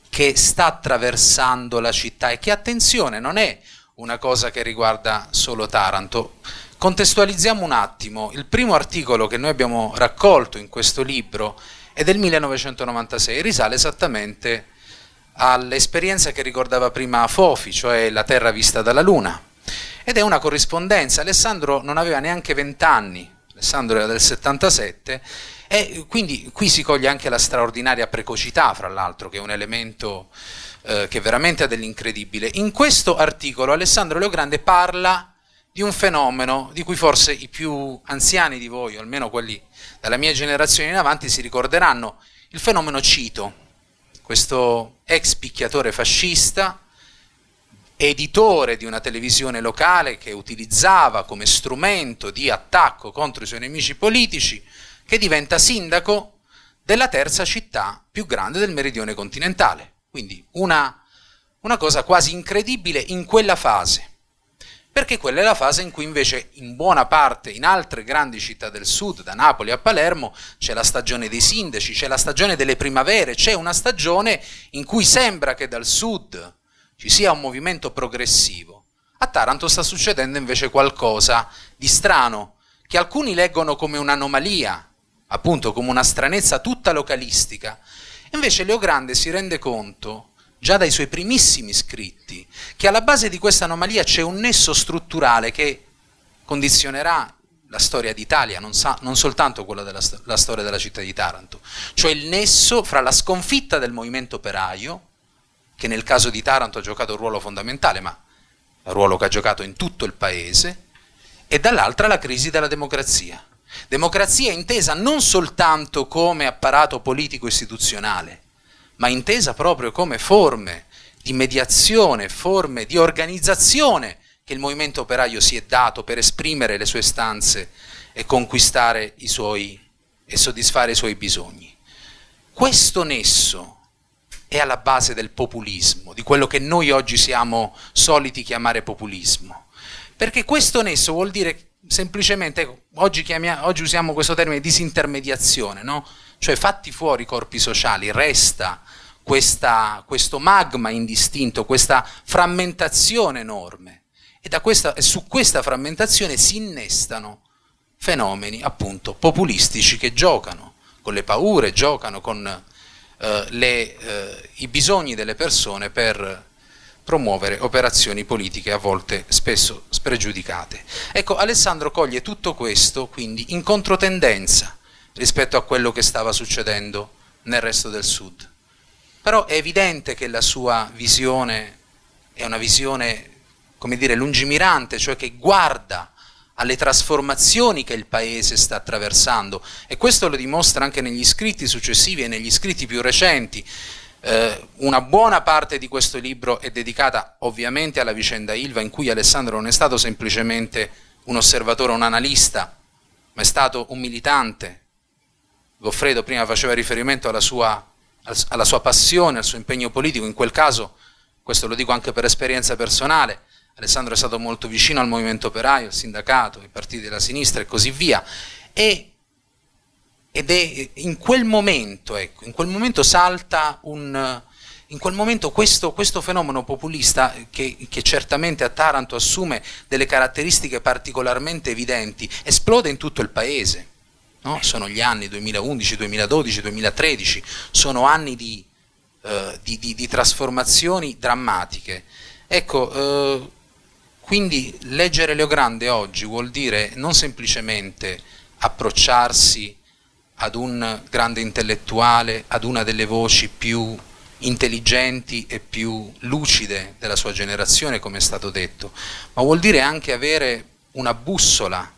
che sta attraversando la città e che, attenzione, non è una cosa che riguarda solo Taranto. Contestualizziamo un attimo, il primo articolo che noi abbiamo raccolto in questo libro è del 1996, risale esattamente all'esperienza che ricordava prima Fofi, cioè la Terra vista dalla Luna, ed è una corrispondenza. Alessandro non aveva neanche 20 anni, Alessandro era del 77, e quindi qui si coglie anche la straordinaria precocità, fra l'altro, che è un elemento eh, che veramente ha dell'incredibile. In questo articolo Alessandro Leogrande parla di un fenomeno di cui forse i più anziani di voi, o almeno quelli dalla mia generazione in avanti, si ricorderanno, il fenomeno Cito, questo ex picchiatore fascista, editore di una televisione locale che utilizzava come strumento di attacco contro i suoi nemici politici, che diventa sindaco della terza città più grande del meridione continentale. Quindi una, una cosa quasi incredibile in quella fase, perché quella è la fase in cui invece in buona parte in altre grandi città del sud, da Napoli a Palermo, c'è la stagione dei sindaci, c'è la stagione delle primavere, c'è una stagione in cui sembra che dal sud ci sia un movimento progressivo. A Taranto sta succedendo invece qualcosa di strano, che alcuni leggono come un'anomalia, appunto come una stranezza tutta localistica, Invece Leo Grande si rende conto, già dai suoi primissimi scritti, che alla base di questa anomalia c'è un nesso strutturale che condizionerà la storia d'Italia, non, sa, non soltanto quella della la storia della città di Taranto, cioè il nesso fra la sconfitta del movimento operaio, che nel caso di Taranto ha giocato un ruolo fondamentale, ma un ruolo che ha giocato in tutto il paese, e dall'altra la crisi della democrazia. Democrazia intesa non soltanto come apparato politico istituzionale, ma intesa proprio come forme di mediazione, forme di organizzazione che il movimento operaio si è dato per esprimere le sue stanze e conquistare i suoi e soddisfare i suoi bisogni. Questo nesso è alla base del populismo, di quello che noi oggi siamo soliti chiamare populismo. Perché questo nesso vuol dire semplicemente, ecco, oggi, chiamia, oggi, usiamo questo termine disintermediazione, no? cioè fatti fuori i corpi sociali, resta questa, questo magma indistinto, questa frammentazione enorme e, questa, su questa frammentazione si innestano fenomeni appunto populistici che giocano con le paure, giocano con eh, le, eh, i bisogni delle persone per promuovere operazioni politiche a volte spesso spregiudicate. Ecco, Alessandro coglie tutto questo quindi in controtendenza rispetto a quello che stava succedendo nel resto del Sud. Però è evidente che la sua visione è una visione, come dire, lungimirante, cioè che guarda alle trasformazioni che il paese sta attraversando e questo lo dimostra anche negli scritti successivi e negli scritti più recenti. Eh, una buona parte di questo libro è dedicata ovviamente alla vicenda Ilva, in cui Alessandro non è stato semplicemente un osservatore, un analista, ma è stato un militante. Goffredo prima faceva riferimento alla sua, alla sua passione, al suo impegno politico, in quel caso, questo lo dico anche per esperienza personale, Alessandro è stato molto vicino al movimento operaio, al sindacato, ai partiti della sinistra e così via. E ed è in quel momento, ecco, in quel momento salta un, in quel momento questo, questo fenomeno populista che, che, certamente a Taranto assume delle caratteristiche particolarmente evidenti, esplode in tutto il paese. No? Sono gli anni 2011, 2012, 2013, sono anni di, eh, di, di, di trasformazioni drammatiche. Ecco, eh, quindi leggere Leo Grande oggi vuol dire non semplicemente approcciarsi ad un grande intellettuale, ad una delle voci più intelligenti e più lucide della sua generazione, come è stato detto, ma vuol dire anche avere una bussola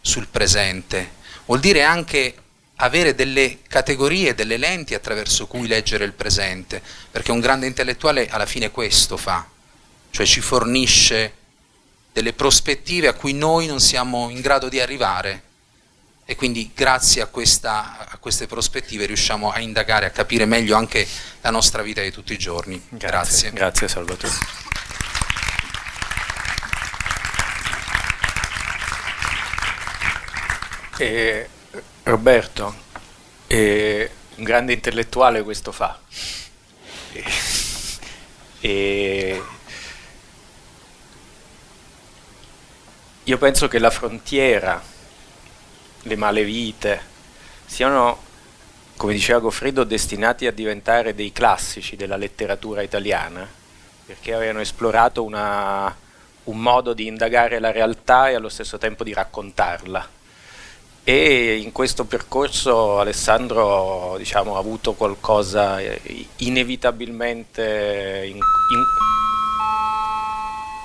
sul presente, vuol dire anche avere delle categorie, delle lenti attraverso cui leggere il presente, perché un grande intellettuale alla fine questo fa, cioè ci fornisce delle prospettive a cui noi non siamo in grado di arrivare e quindi grazie a, questa, a queste prospettive riusciamo a indagare, a capire meglio anche la nostra vita di tutti i giorni. Grazie. Grazie, grazie Salvatore. E Roberto, e un grande intellettuale questo fa. E, io penso che la frontiera, le malevite, siano, come diceva Goffredo, destinati a diventare dei classici della letteratura italiana, perché avevano esplorato una, un modo di indagare la realtà e allo stesso tempo di raccontarla. E in questo percorso Alessandro diciamo, ha avuto qualcosa eh, inevitabilmente in, in...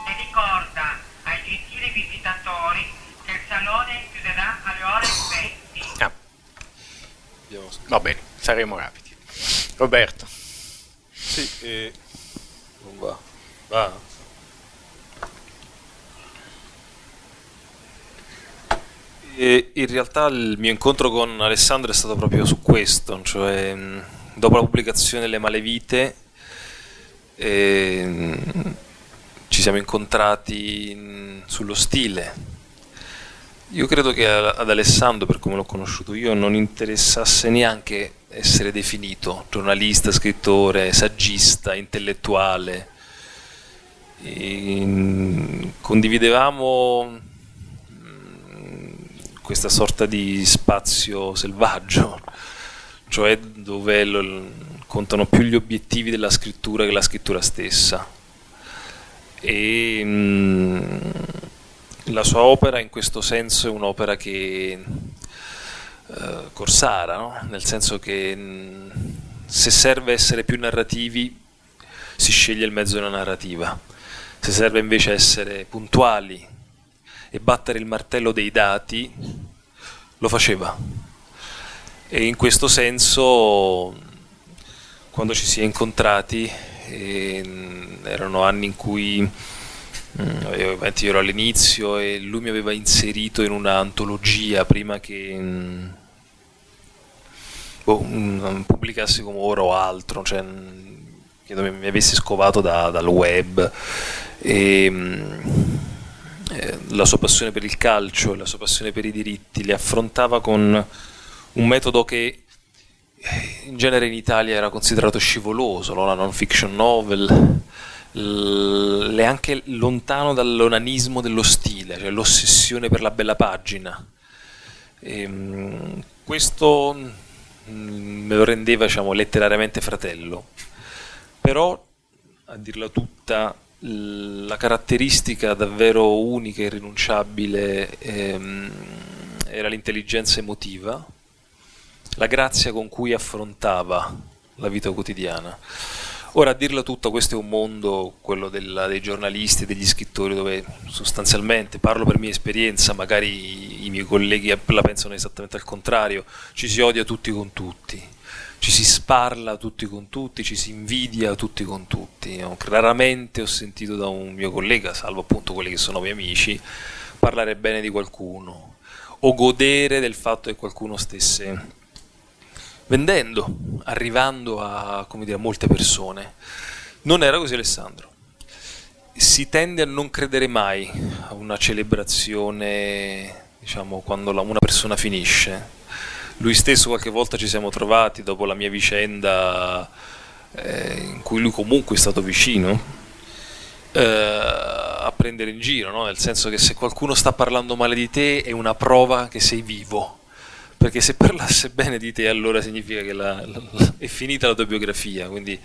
e ricorda ai gentili visitatori che il salone chiuderà alle ore 20 ah. Va bene, saremo rapidi. Roberto. Sì, eh, non va. Va. E in realtà il mio incontro con Alessandro è stato proprio su questo, cioè dopo la pubblicazione delle Malevite eh, ci siamo incontrati sullo stile. Io credo che ad Alessandro, per come l'ho conosciuto io, non interessasse neanche essere definito giornalista, scrittore, saggista, intellettuale. E condividevamo questa sorta di spazio selvaggio, cioè dove contano più gli obiettivi della scrittura che la scrittura stessa. E mm, la sua opera in questo senso è un'opera che eh, corsara, no? nel senso che mh, mm, se serve essere più narrativi si sceglie il mezzo della narrativa, se serve invece essere puntuali e battere il martello dei dati, lo faceva. E in questo senso, quando ci si è incontrati, eh, erano anni in cui mm, io ero all'inizio e lui mi aveva inserito in un'antologia prima che mm, boh, mm, pubblicassi come ora o altro, cioè, credo mi avessi scovato da, dal web. E, eh, la sua passione per il calcio e la sua passione per i diritti, le affrontava con un metodo che eh, in genere in Italia era considerato scivoloso, la non fiction novel, l- è anche lontano dall'onanismo dello stile, cioè l'ossessione per la bella pagina. E, ehm, questo mm, me lo rendeva diciamo, letterariamente fratello, però a dirla tutta la caratteristica davvero unica e irrinunciabile ehm, era l'intelligenza emotiva, la grazia con cui affrontava la vita quotidiana. Ora, a dirla tutta, questo è un mondo, quello della, dei giornalisti, degli scrittori, dove sostanzialmente, parlo per mia esperienza, magari i miei colleghi la pensano esattamente al contrario, ci si odia tutti con tutti ci si sparla tutti con tutti, ci si invidia tutti con tutti. Raramente ho sentito da un mio collega, salvo appunto quelli che sono miei amici, parlare bene di qualcuno o godere del fatto che qualcuno stesse vendendo, arrivando a, dire, molte persone. Non era così Alessandro. Si tende a non credere mai a una celebrazione, diciamo, quando una persona finisce lui stesso qualche volta ci siamo trovati dopo la mia vicenda eh, in cui lui comunque è stato vicino eh, a prendere in giro, no? nel senso che se qualcuno sta parlando male di te è una prova che sei vivo, perché se parlasse bene di te allora significa che la, la, è finita la tua biografia, quindi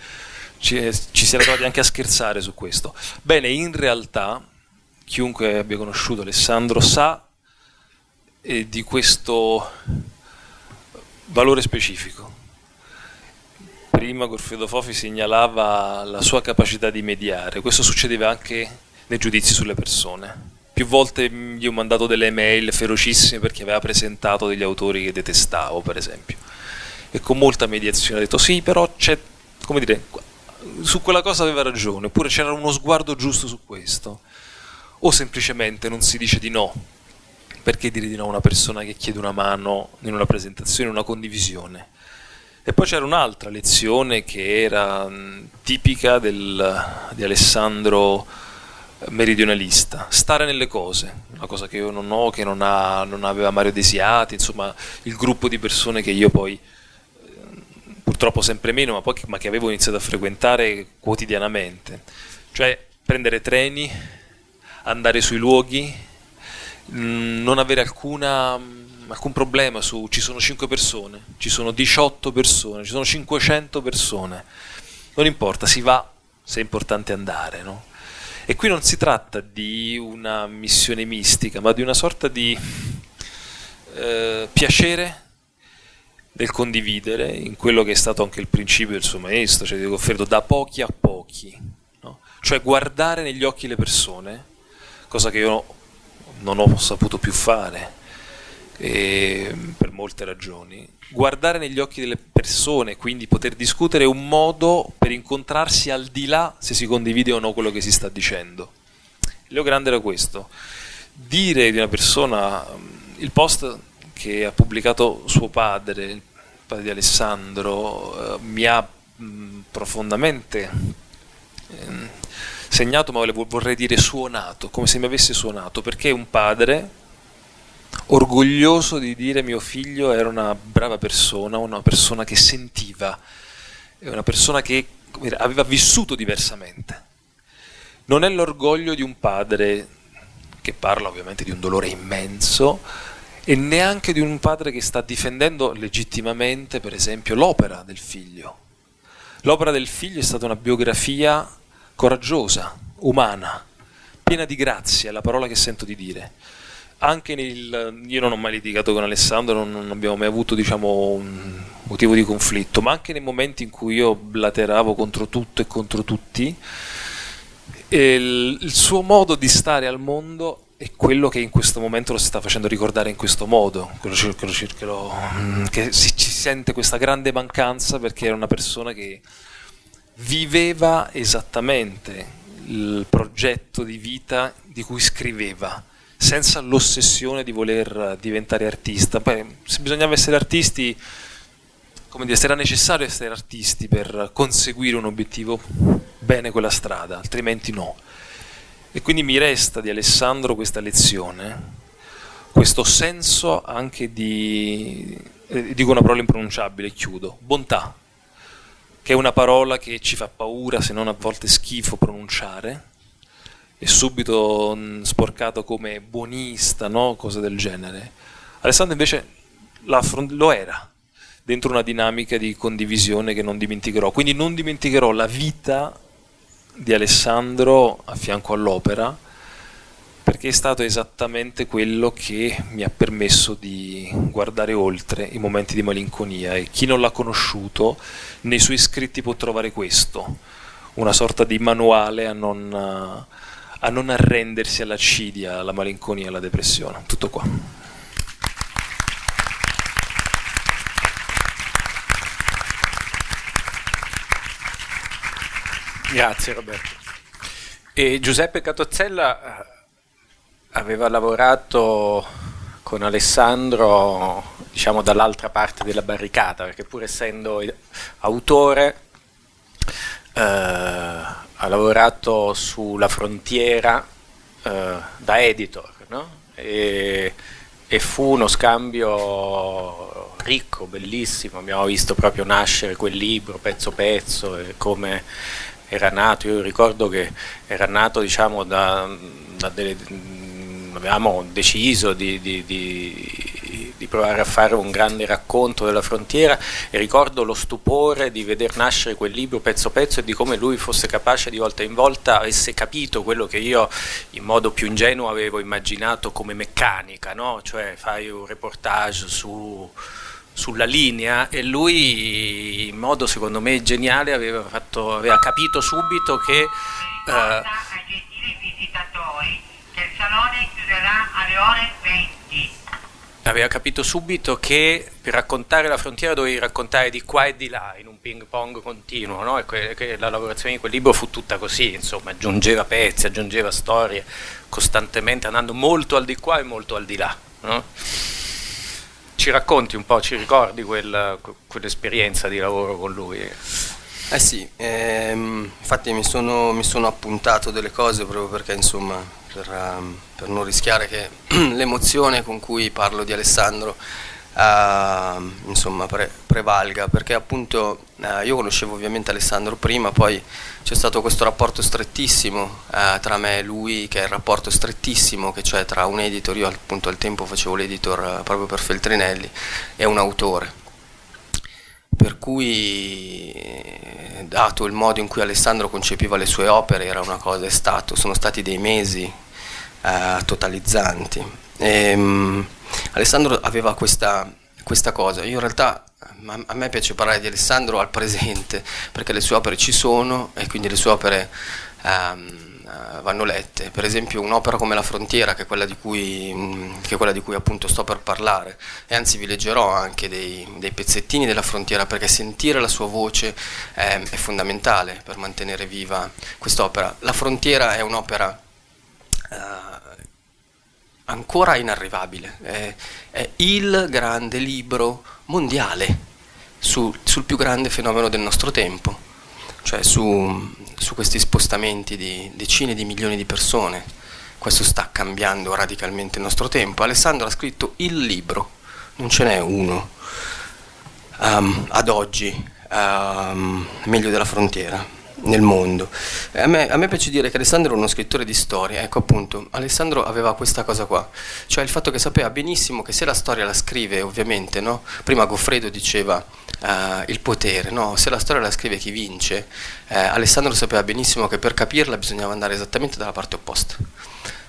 ci, ci siamo trovati anche a scherzare su questo. Bene, in realtà chiunque abbia conosciuto Alessandro sa eh, di questo valore specifico. Prima Gorfredo Fofi segnalava la sua capacità di mediare, questo succedeva anche nei giudizi sulle persone. Più volte gli ho mandato delle mail ferocissime perché aveva presentato degli autori che detestavo, per esempio. E con molta mediazione ha detto sì, però c'è, come dire, su quella cosa aveva ragione, oppure c'era uno sguardo giusto su questo. o semplicemente non si dice di no. Perché dire di no a una persona che chiede una mano in una presentazione, una condivisione? E poi c'era un'altra lezione che era tipica del, di Alessandro meridionalista, stare nelle cose, una cosa che io non ho, che non, ha, non aveva Mario Desiati, insomma il gruppo di persone che io poi purtroppo sempre meno, ma, poi, ma che avevo iniziato a frequentare quotidianamente, cioè prendere treni, andare sui luoghi, non avere alcuna alcun problema su ci sono 5 persone, ci sono 18 persone, ci sono 500 persone. Non importa, si va se è importante andare, no? E qui non si tratta di una missione mistica, ma di una sorta di eh, piacere del condividere in quello che è stato anche il principio del suo maestro, cioè di Goffredo, da pochi a pochi, no? cioè guardare negli occhi le persone, cosa che io non ho saputo più fare per molte ragioni. Guardare negli occhi delle persone, quindi poter discutere, un modo per incontrarsi al di là se si condivide o no quello che si sta dicendo. Leo Grande era questo. Dire di una persona, il post che ha pubblicato suo padre, il padre di Alessandro, eh, mi ha mh, profondamente eh, segnato, ma vorrei dire suonato, come se mi avesse suonato, perché un padre orgoglioso di dire mio figlio era una brava persona, una persona che sentiva, una persona che aveva vissuto diversamente. Non è l'orgoglio di un padre che parla ovviamente di un dolore immenso e neanche di un padre che sta difendendo legittimamente, per esempio, l'opera del figlio. L'opera del figlio è stata una biografia coraggiosa, umana, piena di grazia, è la parola che sento di dire anche nel, io non ho mai litigato con Alessandro, non, non abbiamo mai avuto diciamo, un motivo di conflitto, ma anche nei momenti in cui io blateravo contro tutto e contro tutti, il, il suo modo di stare al mondo è quello che in questo momento lo si sta facendo ricordare in questo modo, quello, quello, quello, mm, che si, ci sente questa grande mancanza perché era una persona che viveva esattamente il progetto di vita di cui scriveva senza l'ossessione di voler diventare artista. Poi, se bisognava essere artisti, come dire, sarà necessario essere artisti per conseguire un obiettivo, bene quella strada, altrimenti no. E quindi mi resta di Alessandro questa lezione, questo senso anche di, eh, dico una parola impronunciabile, chiudo, bontà, che è una parola che ci fa paura, se non a volte schifo pronunciare, e subito mm, sporcato come buonista, no? cose del genere. Alessandro invece lo era, dentro una dinamica di condivisione che non dimenticherò. Quindi non dimenticherò la vita di Alessandro a fianco all'opera, perché è stato esattamente quello che mi ha permesso di guardare oltre i momenti di malinconia e chi non l'ha conosciuto nei suoi scritti può trovare questo, una sorta di manuale a non a non arrendersi all'acidia, alla malinconia, alla depressione. Tutto qua. Grazie Roberto. E Giuseppe Catozzella eh, aveva lavorato con Alessandro diciamo dall'altra parte della barricata perché pur essendo autore eh, ha lavorato sulla frontiera eh, da editor no? e, e, fu uno scambio ricco, bellissimo, abbiamo visto proprio nascere quel libro pezzo pezzo e come era nato, io ricordo che era nato diciamo da, da delle, avevamo deciso di, di, di, di, provare a fare un grande racconto della frontiera e ricordo lo stupore di veder nascere quel libro pezzo pezzo e di come lui fosse capace di volta in volta avesse capito quello che io in modo più ingenuo avevo immaginato come meccanica, no? cioè fai un reportage su sulla linea e lui in modo secondo me geniale aveva, fatto, aveva capito subito che eh, ai gentili visitatori che il salone alle ore 20. aveva capito subito che per raccontare la frontiera dovevi raccontare di qua e di là in un ping pong continuo, no? que- che la lavorazione di quel libro fu tutta così, insomma, aggiungeva pezzi, aggiungeva storie costantemente andando molto al di qua e molto al di là. No? Ci racconti un po', ci ricordi quel, quell'esperienza di lavoro con lui? Eh sì, ehm, infatti mi sono, mi sono, appuntato delle cose proprio perché insomma per, um, per non rischiare che l'emozione con cui parlo di Alessandro uh, insomma pre- prevalga. Perché appunto uh, io conoscevo ovviamente Alessandro prima poi c'è stato questo rapporto strettissimo uh, tra me e lui che è il rapporto strettissimo che c'è tra un editor. Io appunto al tempo facevo l'editor proprio per Feltrinelli e un autore per cui dato il modo in cui Alessandro concepiva le sue opere era una cosa, stato, sono stati dei mesi eh, totalizzanti. E, um, Alessandro aveva questa, questa cosa, io in realtà a me piace parlare di Alessandro al presente perché le sue opere ci sono e quindi le sue opere um, vanno lette. Per esempio un'opera come La Frontiera, che è quella di cui, quella di cui appunto sto per parlare, e anzi vi leggerò anche dei, dei pezzettini della Frontiera perché sentire la sua voce è, è fondamentale per mantenere viva quest'opera. La Frontiera è un'opera uh, ancora inarrivabile, è, è, il grande libro mondiale su, sul più grande fenomeno del nostro tempo, cioè su, su questi spostamenti di decine di milioni di persone. Questo sta cambiando radicalmente il nostro tempo. Alessandro ha scritto il libro, non ce n'è uno um, ad oggi um, meglio della frontiera nel mondo. A me, a me, piace dire che Alessandro è uno scrittore di storia, ecco appunto, Alessandro aveva questa cosa qua, cioè il fatto che sapeva benissimo che se la storia la scrive, ovviamente, no? prima Goffredo diceva uh, il potere, no? se la storia la scrive chi vince, eh, Alessandro sapeva benissimo che per capirla bisognava andare esattamente dalla parte opposta.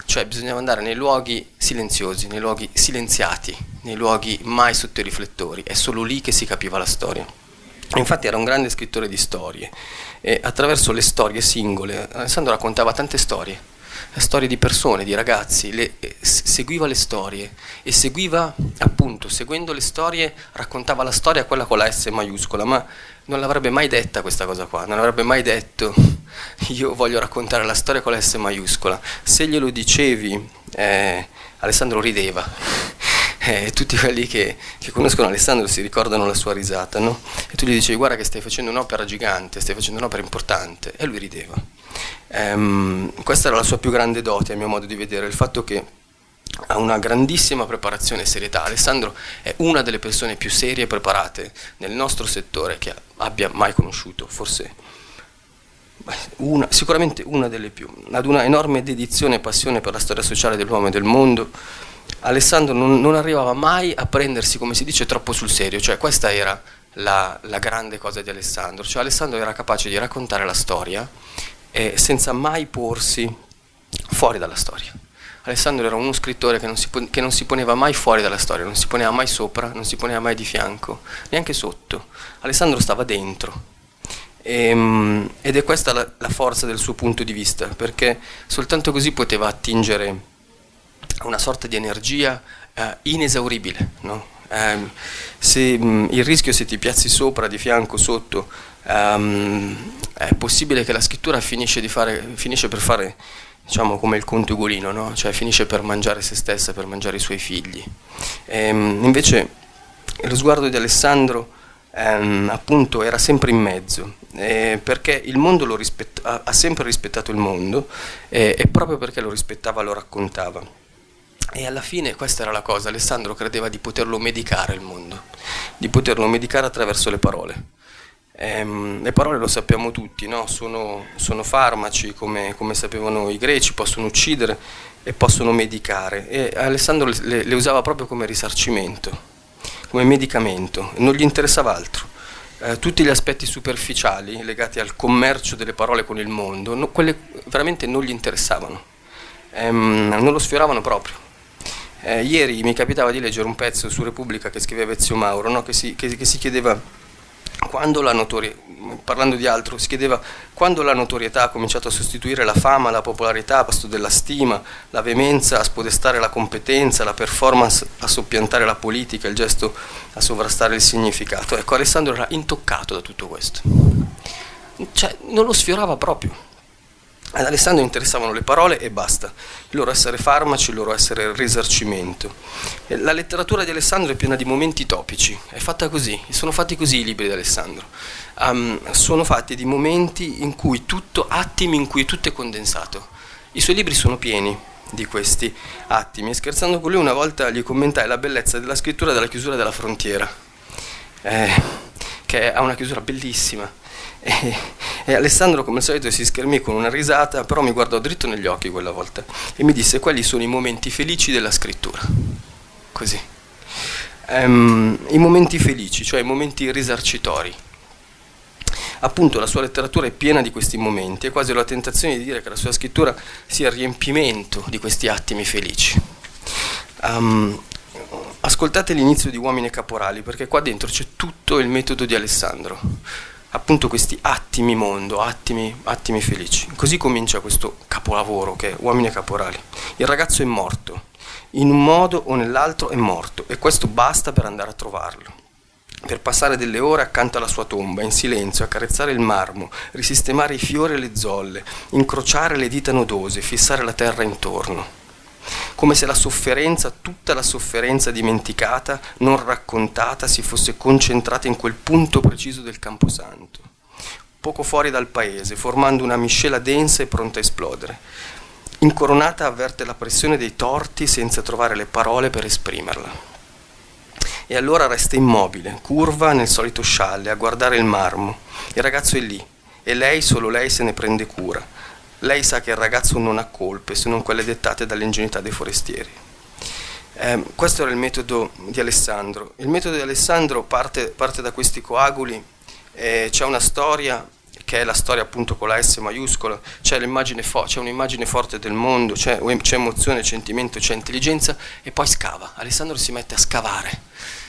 Cioè bisognava andare nei luoghi silenziosi, nei luoghi silenziati, nei luoghi mai sotto i riflettori, è solo lì che si capiva la storia. Infatti era un grande scrittore di storie e attraverso le storie singole Alessandro raccontava tante storie, storie di persone, di ragazzi, le, seguiva le storie e seguiva appunto, seguendo le storie, raccontava la storia quella con la S maiuscola, ma non l'avrebbe mai detta questa cosa qua, non avrebbe mai detto io voglio raccontare la storia con la S maiuscola. Se glielo dicevi, eh, Alessandro rideva eh, tutti quelli che, che, conoscono Alessandro si ricordano la sua risata, no? E tu gli dicevi guarda che stai facendo un'opera gigante, stai facendo un'opera importante, e lui rideva. Ehm, questa era la sua più grande dote, a mio modo di vedere, il fatto che ha una grandissima preparazione e serietà. Alessandro è una delle persone più serie e preparate nel nostro settore che abbia mai conosciuto, forse una, sicuramente una delle più. Ad una enorme dedizione e passione per la storia sociale dell'uomo e del mondo Alessandro non, non, arrivava mai a prendersi, come si dice, troppo sul serio, cioè questa era la, la grande cosa di Alessandro, cioè Alessandro era capace di raccontare la storia eh, senza mai porsi fuori dalla storia. Alessandro era uno scrittore che non, si, che non, si, poneva mai fuori dalla storia, non si poneva mai sopra, non si poneva mai di fianco, neanche sotto. Alessandro stava dentro. Ehm, ed è questa la forza del suo punto di vista, perché soltanto così poteva attingere una sorta di energia eh, inesauribile. No? Eh, se, mh, il rischio se ti piazzi sopra, di fianco, sotto, um, è possibile che la scrittura fare, finisce per fare diciamo come il conte Ugolino, no? cioè finisce per mangiare se stessa, per mangiare i suoi figli. Um, invece lo sguardo di Alessandro um, appunto era sempre in mezzo, eh, perché il mondo lo rispett- ha, ha, sempre rispettato il mondo eh, e proprio perché lo rispettava lo raccontava. E alla fine questa era la cosa, Alessandro credeva di poterlo medicare il mondo, di poterlo medicare attraverso le parole. Ehm, le parole lo sappiamo tutti, no? sono, sono, farmaci come, come, sapevano i greci, possono uccidere e possono medicare. E Alessandro le, le usava proprio come risarcimento, come medicamento, non gli interessava altro. Eh, tutti gli aspetti superficiali legati al commercio delle parole con il mondo, no, quelle veramente non gli interessavano, ehm, non lo sfioravano proprio. Eh, ieri mi capitava di leggere un pezzo su Repubblica che scriveva Ezio Mauro, no? che, si, che, che, si, chiedeva quando la notorietà, parlando di altro, si chiedeva quando la notorietà ha cominciato a sostituire la fama, la popolarità a posto della stima, la veemenza a spodestare la competenza, la performance a soppiantare la politica, il gesto a sovrastare il significato. Ecco, Alessandro era intoccato da tutto questo. Cioè, non lo sfiorava proprio. Ad Alessandro interessavano le parole e basta, il loro essere farmaci, il loro essere risarcimento. La letteratura di Alessandro è piena di momenti topici, è fatta così, sono fatti così i libri di Alessandro. Um, sono fatti di momenti in cui tutto, attimi in cui tutto è condensato. I suoi libri sono pieni di questi attimi. E scherzando con lui una volta gli commentai la bellezza della scrittura della chiusura della frontiera, eh, che ha una chiusura bellissima e, e, Alessandro come al solito si schermì con una risata, però mi guardò dritto negli occhi quella volta e mi disse quali sono i momenti felici della scrittura. Così. Um, I momenti felici, cioè i momenti risarcitori. Appunto la sua letteratura è piena di questi momenti e quasi la tentazione di dire che la sua scrittura sia il riempimento di questi attimi felici. Um, ascoltate l'inizio di Uomini e Caporali perché qua dentro c'è tutto il metodo di Alessandro appunto questi attimi mondo, attimi, attimi felici. Così comincia questo capolavoro che è Uomini e Caporali. Il ragazzo è morto, in un modo o nell'altro è morto e questo basta per andare a trovarlo. Per passare delle ore accanto alla sua tomba, in silenzio, accarezzare il marmo, risistemare i fiori e le zolle, incrociare le dita nodose, fissare la terra intorno come se la sofferenza, tutta la sofferenza dimenticata, non raccontata, si fosse concentrata in quel punto preciso del Camposanto, poco fuori dal paese, formando una miscela densa e pronta a esplodere. Incoronata avverte la pressione dei torti senza trovare le parole per esprimerla. E allora resta immobile, curva nel solito scialle, a guardare il marmo. Il ragazzo è lì e lei, solo lei, se ne prende cura lei sa che il ragazzo non ha colpe se non quelle dettate dall'ingenuità dei forestieri. Eh, questo era il metodo di Alessandro. Il metodo di Alessandro parte, parte da questi coaguli, eh, c'è una storia che è la storia appunto con la S maiuscola, c'è, fo- c'è un'immagine forte del mondo, c'è, c'è, emozione, sentimento, c'è intelligenza e poi scava. Alessandro si mette a scavare.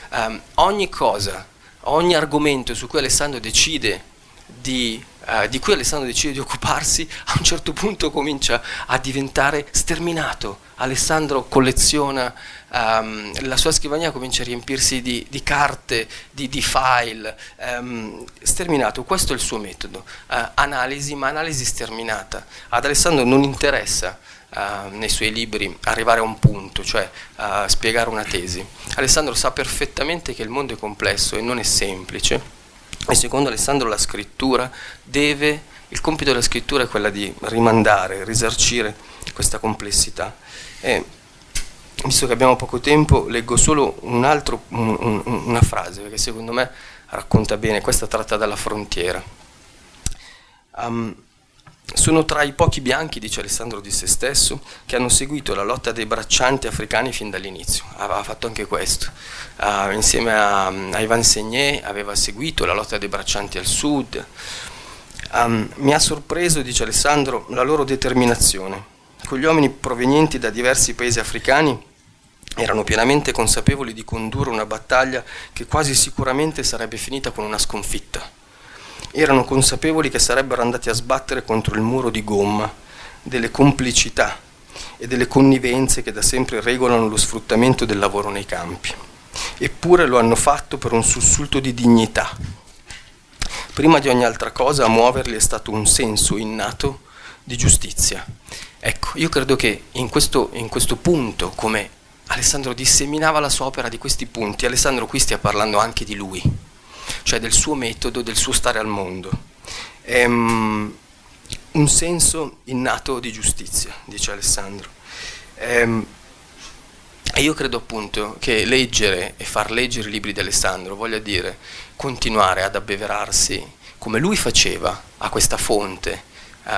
Um, ogni cosa, ogni argomento su cui Alessandro decide di eh, di cui Alessandro decide di occuparsi, a un certo punto comincia a diventare sterminato. Alessandro colleziona, um, la sua scrivania comincia a riempirsi di, di carte, di, di file, um, sterminato, questo è il suo metodo, uh, analisi, ma analisi sterminata. Ad Alessandro non interessa Uh, nei suoi libri arrivare a un punto, cioè uh, spiegare una tesi. Alessandro sa perfettamente che il mondo è complesso e non è semplice e secondo Alessandro la scrittura deve, il compito della scrittura è quella di rimandare, risarcire questa complessità. E, visto che abbiamo poco tempo, leggo solo un altro, un, un, una frase, perché secondo me racconta bene, questa tratta dalla frontiera. Um, sono tra i pochi bianchi, dice Alessandro di se stesso, che hanno seguito la lotta dei braccianti africani fin dall'inizio. Aveva fatto anche questo. Uh, insieme a, a, Ivan Segné aveva seguito la lotta dei braccianti al sud. Um, mi ha sorpreso, dice Alessandro, la loro determinazione. Quegli uomini provenienti da diversi paesi africani erano pienamente consapevoli di condurre una battaglia che quasi sicuramente sarebbe finita con una sconfitta erano consapevoli che sarebbero andati a sbattere contro il muro di gomma delle complicità e delle connivenze che da sempre regolano lo sfruttamento del lavoro nei campi. Eppure lo hanno fatto per un sussulto di dignità. Prima di ogni altra cosa a muoverli è stato un senso innato di giustizia. Ecco, io credo che in questo, in questo punto, come Alessandro disseminava la sua opera di questi punti, Alessandro qui stia parlando anche di lui cioè del suo metodo, del suo stare al mondo. Um, un senso innato di giustizia, dice Alessandro. Um, e io credo appunto che leggere e far leggere i libri di Alessandro voglia dire continuare ad abbeverarsi come lui faceva a questa fonte uh,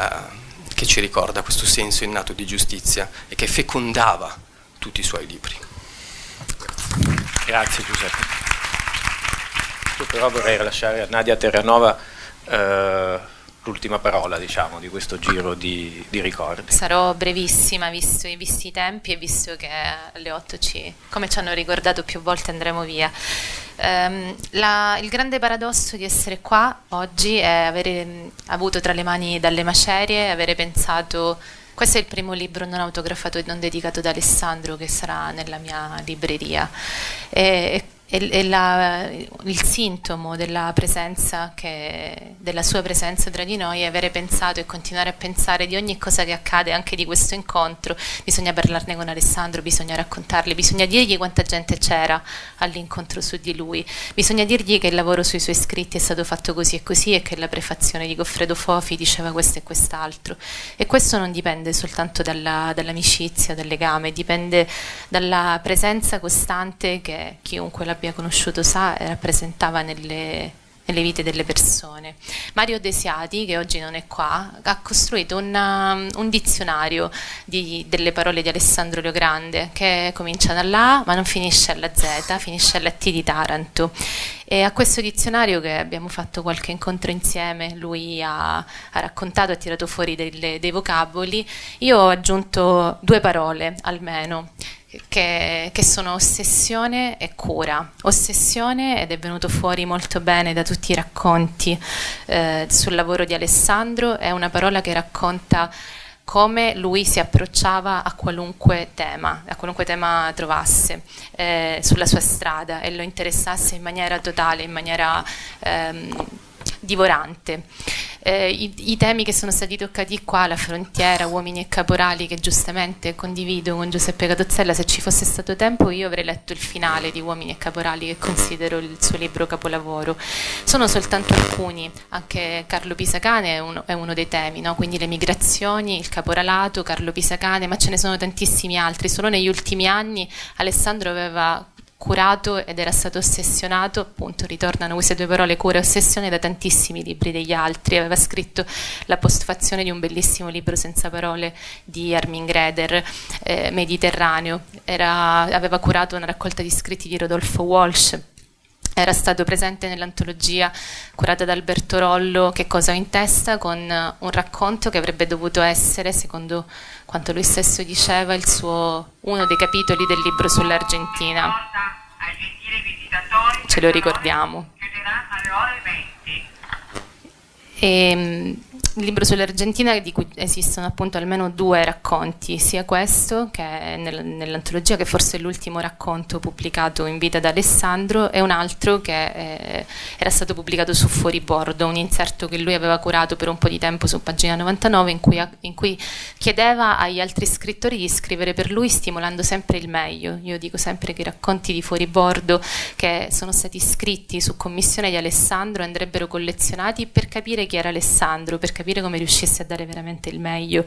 che ci ricorda questo senso innato di giustizia e che fecondava tutti i suoi libri. Grazie Giuseppe però vorrei lasciare a Nadia Terranova eh, l'ultima parola diciamo, di questo giro di, di ricordi. Sarò brevissima visto, visti i tempi e visto che alle 8 ci, come ci hanno ricordato più volte andremo via. Um, la, il grande paradosso di essere qua oggi è avere um, avuto tra le mani dalle macerie, avere pensato questo è il primo libro non autografato e non dedicato ad Alessandro che sarà nella mia libreria. E, è, la, il sintomo della presenza che, della sua presenza tra di noi è avere pensato e continuare a pensare di ogni cosa che accade anche di questo incontro. Bisogna parlarne con Alessandro bisogna raccontarle bisogna dirgli quanta gente c'era all'incontro su di lui. Bisogna dirgli che il lavoro sui suoi scritti è stato fatto così e così e che la prefazione di Goffredo Fofi diceva questo e quest'altro. E questo non dipende soltanto dalla, dall'amicizia dal legame dipende dalla presenza costante che chiunque la abbia conosciuto sa e rappresentava nelle, nelle vite delle persone. Mario Desiati, che oggi non è qua, ha costruito una, un dizionario di, delle parole di Alessandro Leogrande che comincia dalla A ma non finisce alla Z, finisce alla T di Taranto. E a questo dizionario che abbiamo fatto qualche incontro insieme, lui ha, ha raccontato, ha tirato fuori delle, dei vocaboli, io ho aggiunto due parole almeno che, che, sono ossessione e cura. Ossessione, ed è venuto fuori molto bene da tutti i racconti eh, sul lavoro di Alessandro, è una parola che racconta come lui si approcciava a qualunque tema, a qualunque tema trovasse eh, sulla sua strada e lo interessasse in maniera totale, in maniera ehm, divorante eh, i, i, temi che sono stati toccati qua, la frontiera, uomini e caporali, che giustamente condivido con Giuseppe Catozzella, se ci fosse stato tempo io avrei letto il finale di Uomini e caporali, che considero il suo libro capolavoro. Sono soltanto alcuni, anche Carlo Pisacane è uno, è uno dei temi, no? quindi le migrazioni, il caporalato, Carlo Pisacane, ma ce ne sono tantissimi altri. Solo negli ultimi anni Alessandro aveva curato ed era stato ossessionato, appunto ritornano queste due parole, cura e ossessione, da tantissimi libri degli altri. Aveva scritto la postfazione di un bellissimo libro senza parole di Armin Greder, eh, Mediterraneo. Era, aveva curato una raccolta di scritti di Rodolfo Walsh. Era stato presente nell'antologia curata da Alberto Rollo, Che cosa ho in testa, con un racconto che avrebbe dovuto essere, secondo quanto lui stesso diceva, suo, uno dei capitoli del libro sull'Argentina. Ce lo ricordiamo. E, il libro sull'Argentina di cui esistono appunto almeno due racconti, sia questo che nel, nell'antologia che forse è l'ultimo racconto pubblicato in vita da Alessandro e un altro che eh, era stato pubblicato su Fuoribordo, un inserto che lui aveva curato per un po' di tempo su pagina 99 in cui, in cui chiedeva agli altri scrittori di scrivere per lui stimolando sempre il meglio. Io dico sempre che i racconti di Fuoribordo che sono stati scritti su commissione di Alessandro andrebbero collezionati per capire chi era Alessandro, per capire come riuscisse a dare veramente il meglio,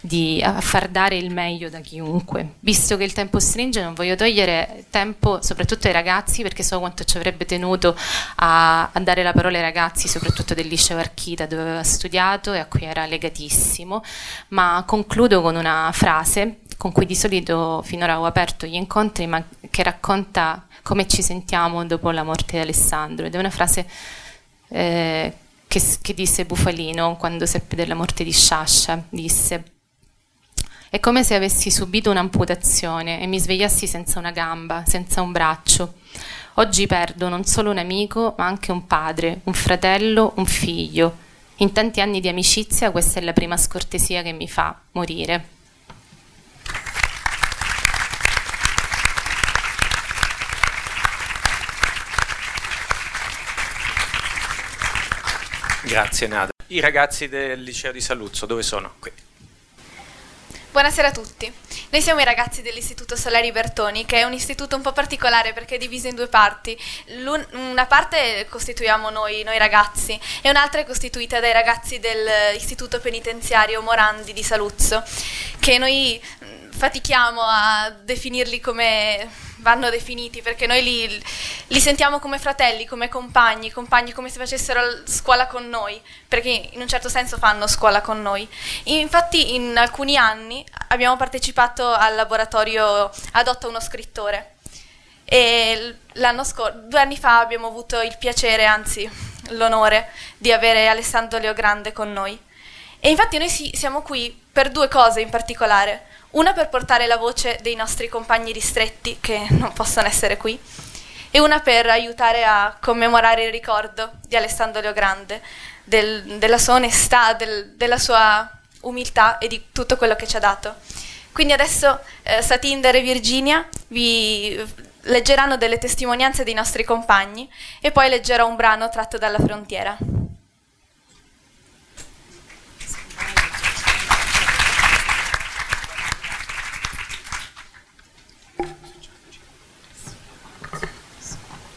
di, a far dare il meglio da chiunque. Visto che il tempo stringe, non voglio togliere tempo soprattutto ai ragazzi, perché so quanto ci avrebbe tenuto a, a dare la parola ai ragazzi, soprattutto del liceo Archita, dove aveva studiato e a cui era legatissimo. Ma concludo con una frase con cui di solito finora ho aperto gli incontri, ma che racconta come ci sentiamo dopo la morte di Alessandro. Ed è una frase eh, che, che disse Bufalino quando seppe della morte di Sciascia, disse è come se avessi subito un'amputazione e mi svegliassi senza una gamba, senza un braccio. Oggi perdo non solo un amico, ma anche un padre, un fratello, un figlio. In tanti anni di amicizia questa è la prima scortesia che mi fa morire. Grazie Nada. I ragazzi del liceo di Saluzzo dove sono? Qui. Buonasera a tutti. Noi siamo i ragazzi dell'Istituto Solari Bertoni, che è un istituto un po' particolare perché è diviso in due parti. una parte costituiamo noi, noi ragazzi, e un'altra è costituita dai ragazzi dell'Istituto Penitenziario Morandi di Saluzzo, che noi fatichiamo a definirli come vanno definiti perché noi li, li, sentiamo come fratelli, come compagni, compagni come se facessero scuola con noi, perché in un certo senso fanno scuola con noi. Infatti in alcuni anni abbiamo partecipato al laboratorio Adotta uno scrittore e scorso, due anni fa abbiamo avuto il piacere, anzi l'onore, di avere Alessandro Leogrande con noi. E infatti noi siamo qui per due cose in particolare. Una per portare la voce dei nostri compagni ristretti che non possono essere qui e una per aiutare a commemorare il ricordo di Alessandro Leogrande, del, della sua onestà, del, della sua umiltà e di tutto quello che ci ha dato. Quindi adesso eh, Satinder e Virginia vi leggeranno delle testimonianze dei nostri compagni e poi leggerò un brano tratto dalla frontiera.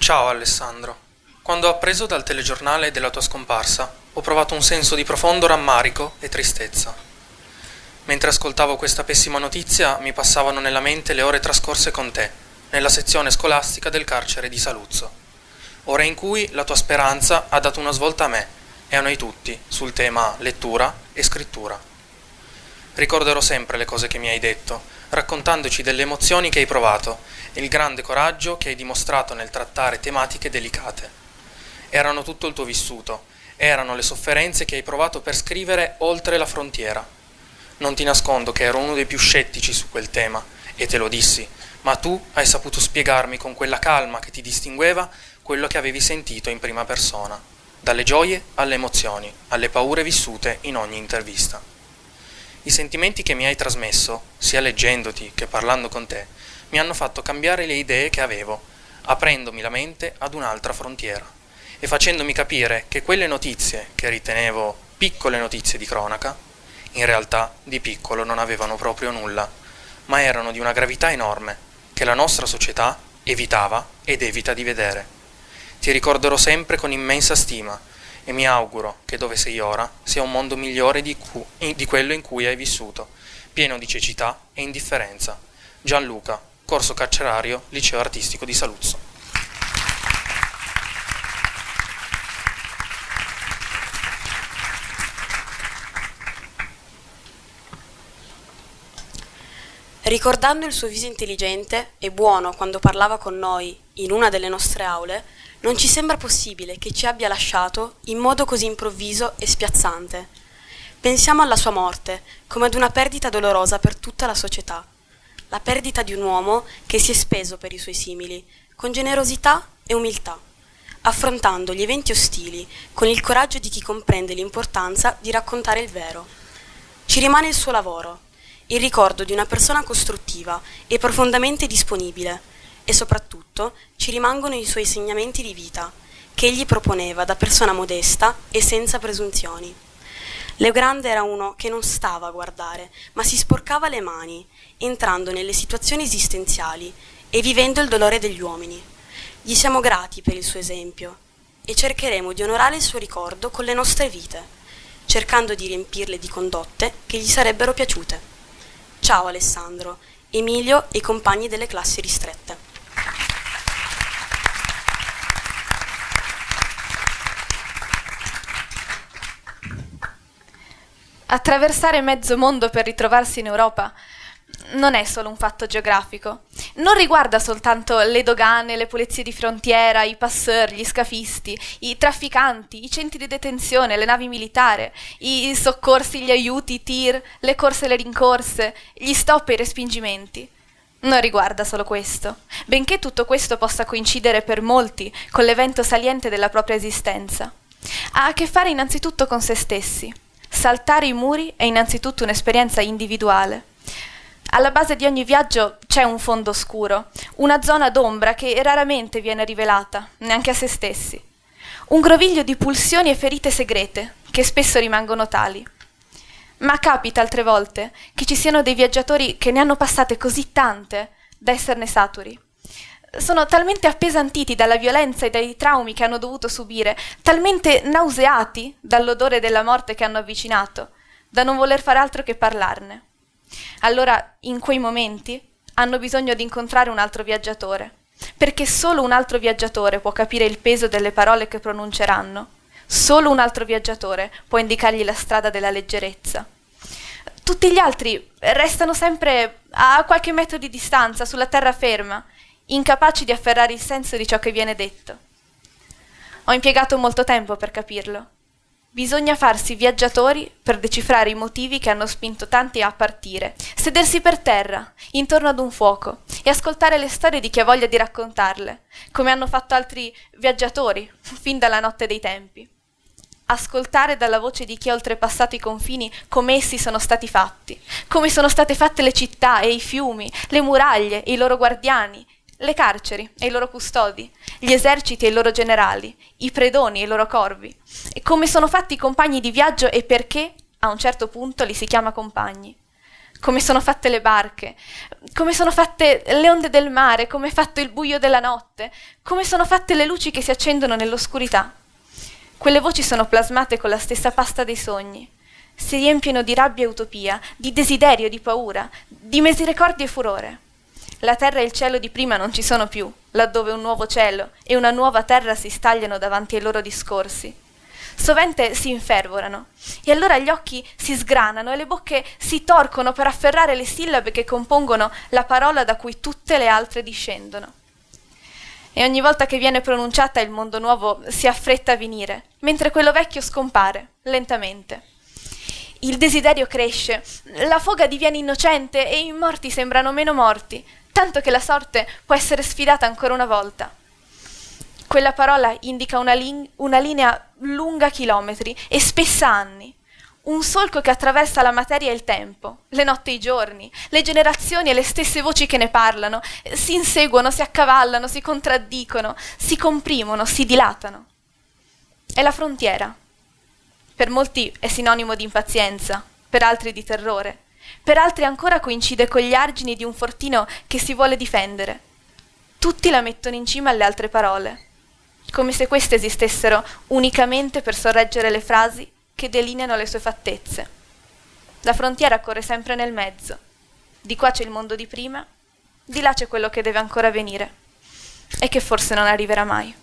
Ciao Alessandro. Quando ho appreso dal telegiornale della tua scomparsa, ho provato un senso di profondo rammarico e tristezza. Mentre ascoltavo questa pessima notizia, mi passavano nella mente le ore trascorse con te, nella sezione scolastica del carcere di Saluzzo. Ore in cui la tua speranza ha dato una svolta a me e a noi tutti sul tema lettura e scrittura. Ricorderò sempre le cose che mi hai detto, raccontandoci delle emozioni che hai provato e il grande coraggio che hai dimostrato nel trattare tematiche delicate. Erano tutto il tuo vissuto, erano le sofferenze che hai provato per scrivere oltre la frontiera. Non ti nascondo che ero uno dei più scettici su quel tema, e te lo dissi, ma tu hai saputo spiegarmi con quella calma che ti distingueva quello che avevi sentito in prima persona, dalle gioie alle emozioni, alle paure vissute in ogni intervista. I sentimenti che mi hai trasmesso, sia leggendoti che parlando con te, mi hanno fatto cambiare le idee che avevo, aprendomi la mente ad un'altra frontiera e facendomi capire che quelle notizie che ritenevo piccole notizie di cronaca, in realtà di piccolo non avevano proprio nulla, ma erano di una gravità enorme che la nostra società evitava ed evita di vedere. Ti ricorderò sempre con immensa stima e mi auguro che dove sei ora sia un mondo migliore di, cu- di quello in cui hai vissuto, pieno di cecità e indifferenza. Gianluca, corso carcerario, liceo artistico di Saluzzo. Ricordando il suo viso intelligente e buono quando parlava con noi in una delle nostre aule, non ci sembra possibile che ci abbia lasciato in modo così improvviso e spiazzante. Pensiamo alla sua morte come ad una perdita dolorosa per tutta la società la perdita di un uomo che si è speso per i suoi simili, con generosità e umiltà, affrontando gli eventi ostili con il coraggio di chi comprende l'importanza di raccontare il vero. Ci rimane il suo lavoro, il ricordo di una persona costruttiva e profondamente disponibile, e soprattutto ci rimangono i suoi insegnamenti di vita, che egli proponeva da persona modesta e senza presunzioni. Leo Grande era uno che non stava a guardare, ma si sporcava le mani entrando nelle situazioni esistenziali e vivendo il dolore degli uomini. Gli siamo grati per il suo esempio e cercheremo di onorare il suo ricordo con le nostre vite, cercando di riempirle di condotte che gli sarebbero piaciute. Ciao Alessandro, Emilio e i compagni delle classi ristrette. Attraversare mezzo mondo per ritrovarsi in Europa non è solo un fatto geografico. Non riguarda soltanto le dogane, le pulizie di frontiera, i passeur, gli scafisti, i trafficanti, i centri di detenzione, le navi militari, i soccorsi, gli aiuti, i tir, le corse e le rincorse, gli stop e i respingimenti. Non riguarda solo questo, benché tutto questo possa coincidere per molti con l'evento saliente della propria esistenza. Ha a che fare innanzitutto con se stessi. Saltare i muri è innanzitutto un'esperienza individuale alla base di ogni viaggio c'è un fondo oscuro, una zona d'ombra che raramente viene rivelata, neanche a se stessi. Un groviglio di pulsioni e ferite segrete, che spesso rimangono tali. Ma capita altre volte che ci siano dei viaggiatori che ne hanno passate così tante da esserne saturi. Sono talmente appesantiti dalla violenza e dai traumi che hanno dovuto subire, talmente nauseati dall'odore della morte che hanno avvicinato, da non voler fare altro che parlarne. Allora, in quei momenti, hanno bisogno di incontrare un altro viaggiatore, perché solo un altro viaggiatore può capire il peso delle parole che pronunceranno. Solo un altro viaggiatore può indicargli la strada della leggerezza. Tutti gli altri restano sempre a qualche metro di distanza, sulla terraferma, incapaci di afferrare il senso di ciò che viene detto. Ho impiegato molto tempo per capirlo. Bisogna farsi viaggiatori per decifrare i motivi che hanno spinto tanti a partire, sedersi per terra, intorno ad un fuoco, e ascoltare le storie di chi ha voglia di raccontarle, come hanno fatto altri viaggiatori fin dalla notte dei tempi. Ascoltare dalla voce di chi ha oltrepassato i confini come essi sono stati fatti, come sono state fatte le città e i fiumi, le muraglie i loro guardiani, le carceri e i loro custodi, gli eserciti e i loro generali, i predoni e i loro corvi, e come sono fatti i compagni di viaggio e perché a un certo punto li si chiama compagni. Come sono fatte le barche, come sono fatte le onde del mare, come è fatto il buio della notte, come sono fatte le luci che si accendono nell'oscurità. Quelle voci sono plasmate con la stessa pasta dei sogni. Si riempiono di rabbia e utopia, di desiderio, di paura, di misericordia e furore. La terra e il cielo di prima non ci sono più, laddove un nuovo cielo e una nuova terra si stagliano davanti ai loro discorsi. Sovente si infervorano, e allora gli occhi si sgranano e le bocche si torcono per afferrare le sillabe che compongono la parola da cui tutte le altre discendono. E ogni volta che viene pronunciata il mondo nuovo si affretta a venire, mentre quello vecchio scompare, lentamente. Il desiderio cresce, la foga diviene innocente e i morti sembrano meno morti, tanto che la sorte può essere sfidata ancora una volta. Quella parola indica una, lin- una linea lunga chilometri e spessa anni, un solco che attraversa la materia e il tempo, le notti e i giorni, le generazioni e le stesse voci che ne parlano, si inseguono, si accavallano, si contraddicono, si comprimono, si dilatano. È la frontiera. Per molti è sinonimo di impazienza, per altri di terrore, per altri ancora coincide con gli argini di un fortino che si vuole difendere. Tutti la mettono in cima alle altre parole, come se queste esistessero unicamente per sorreggere le frasi che delineano le sue fattezze. La frontiera corre sempre nel mezzo. Di qua c'è il mondo di prima, di là c'è quello che deve ancora venire e che forse non arriverà mai.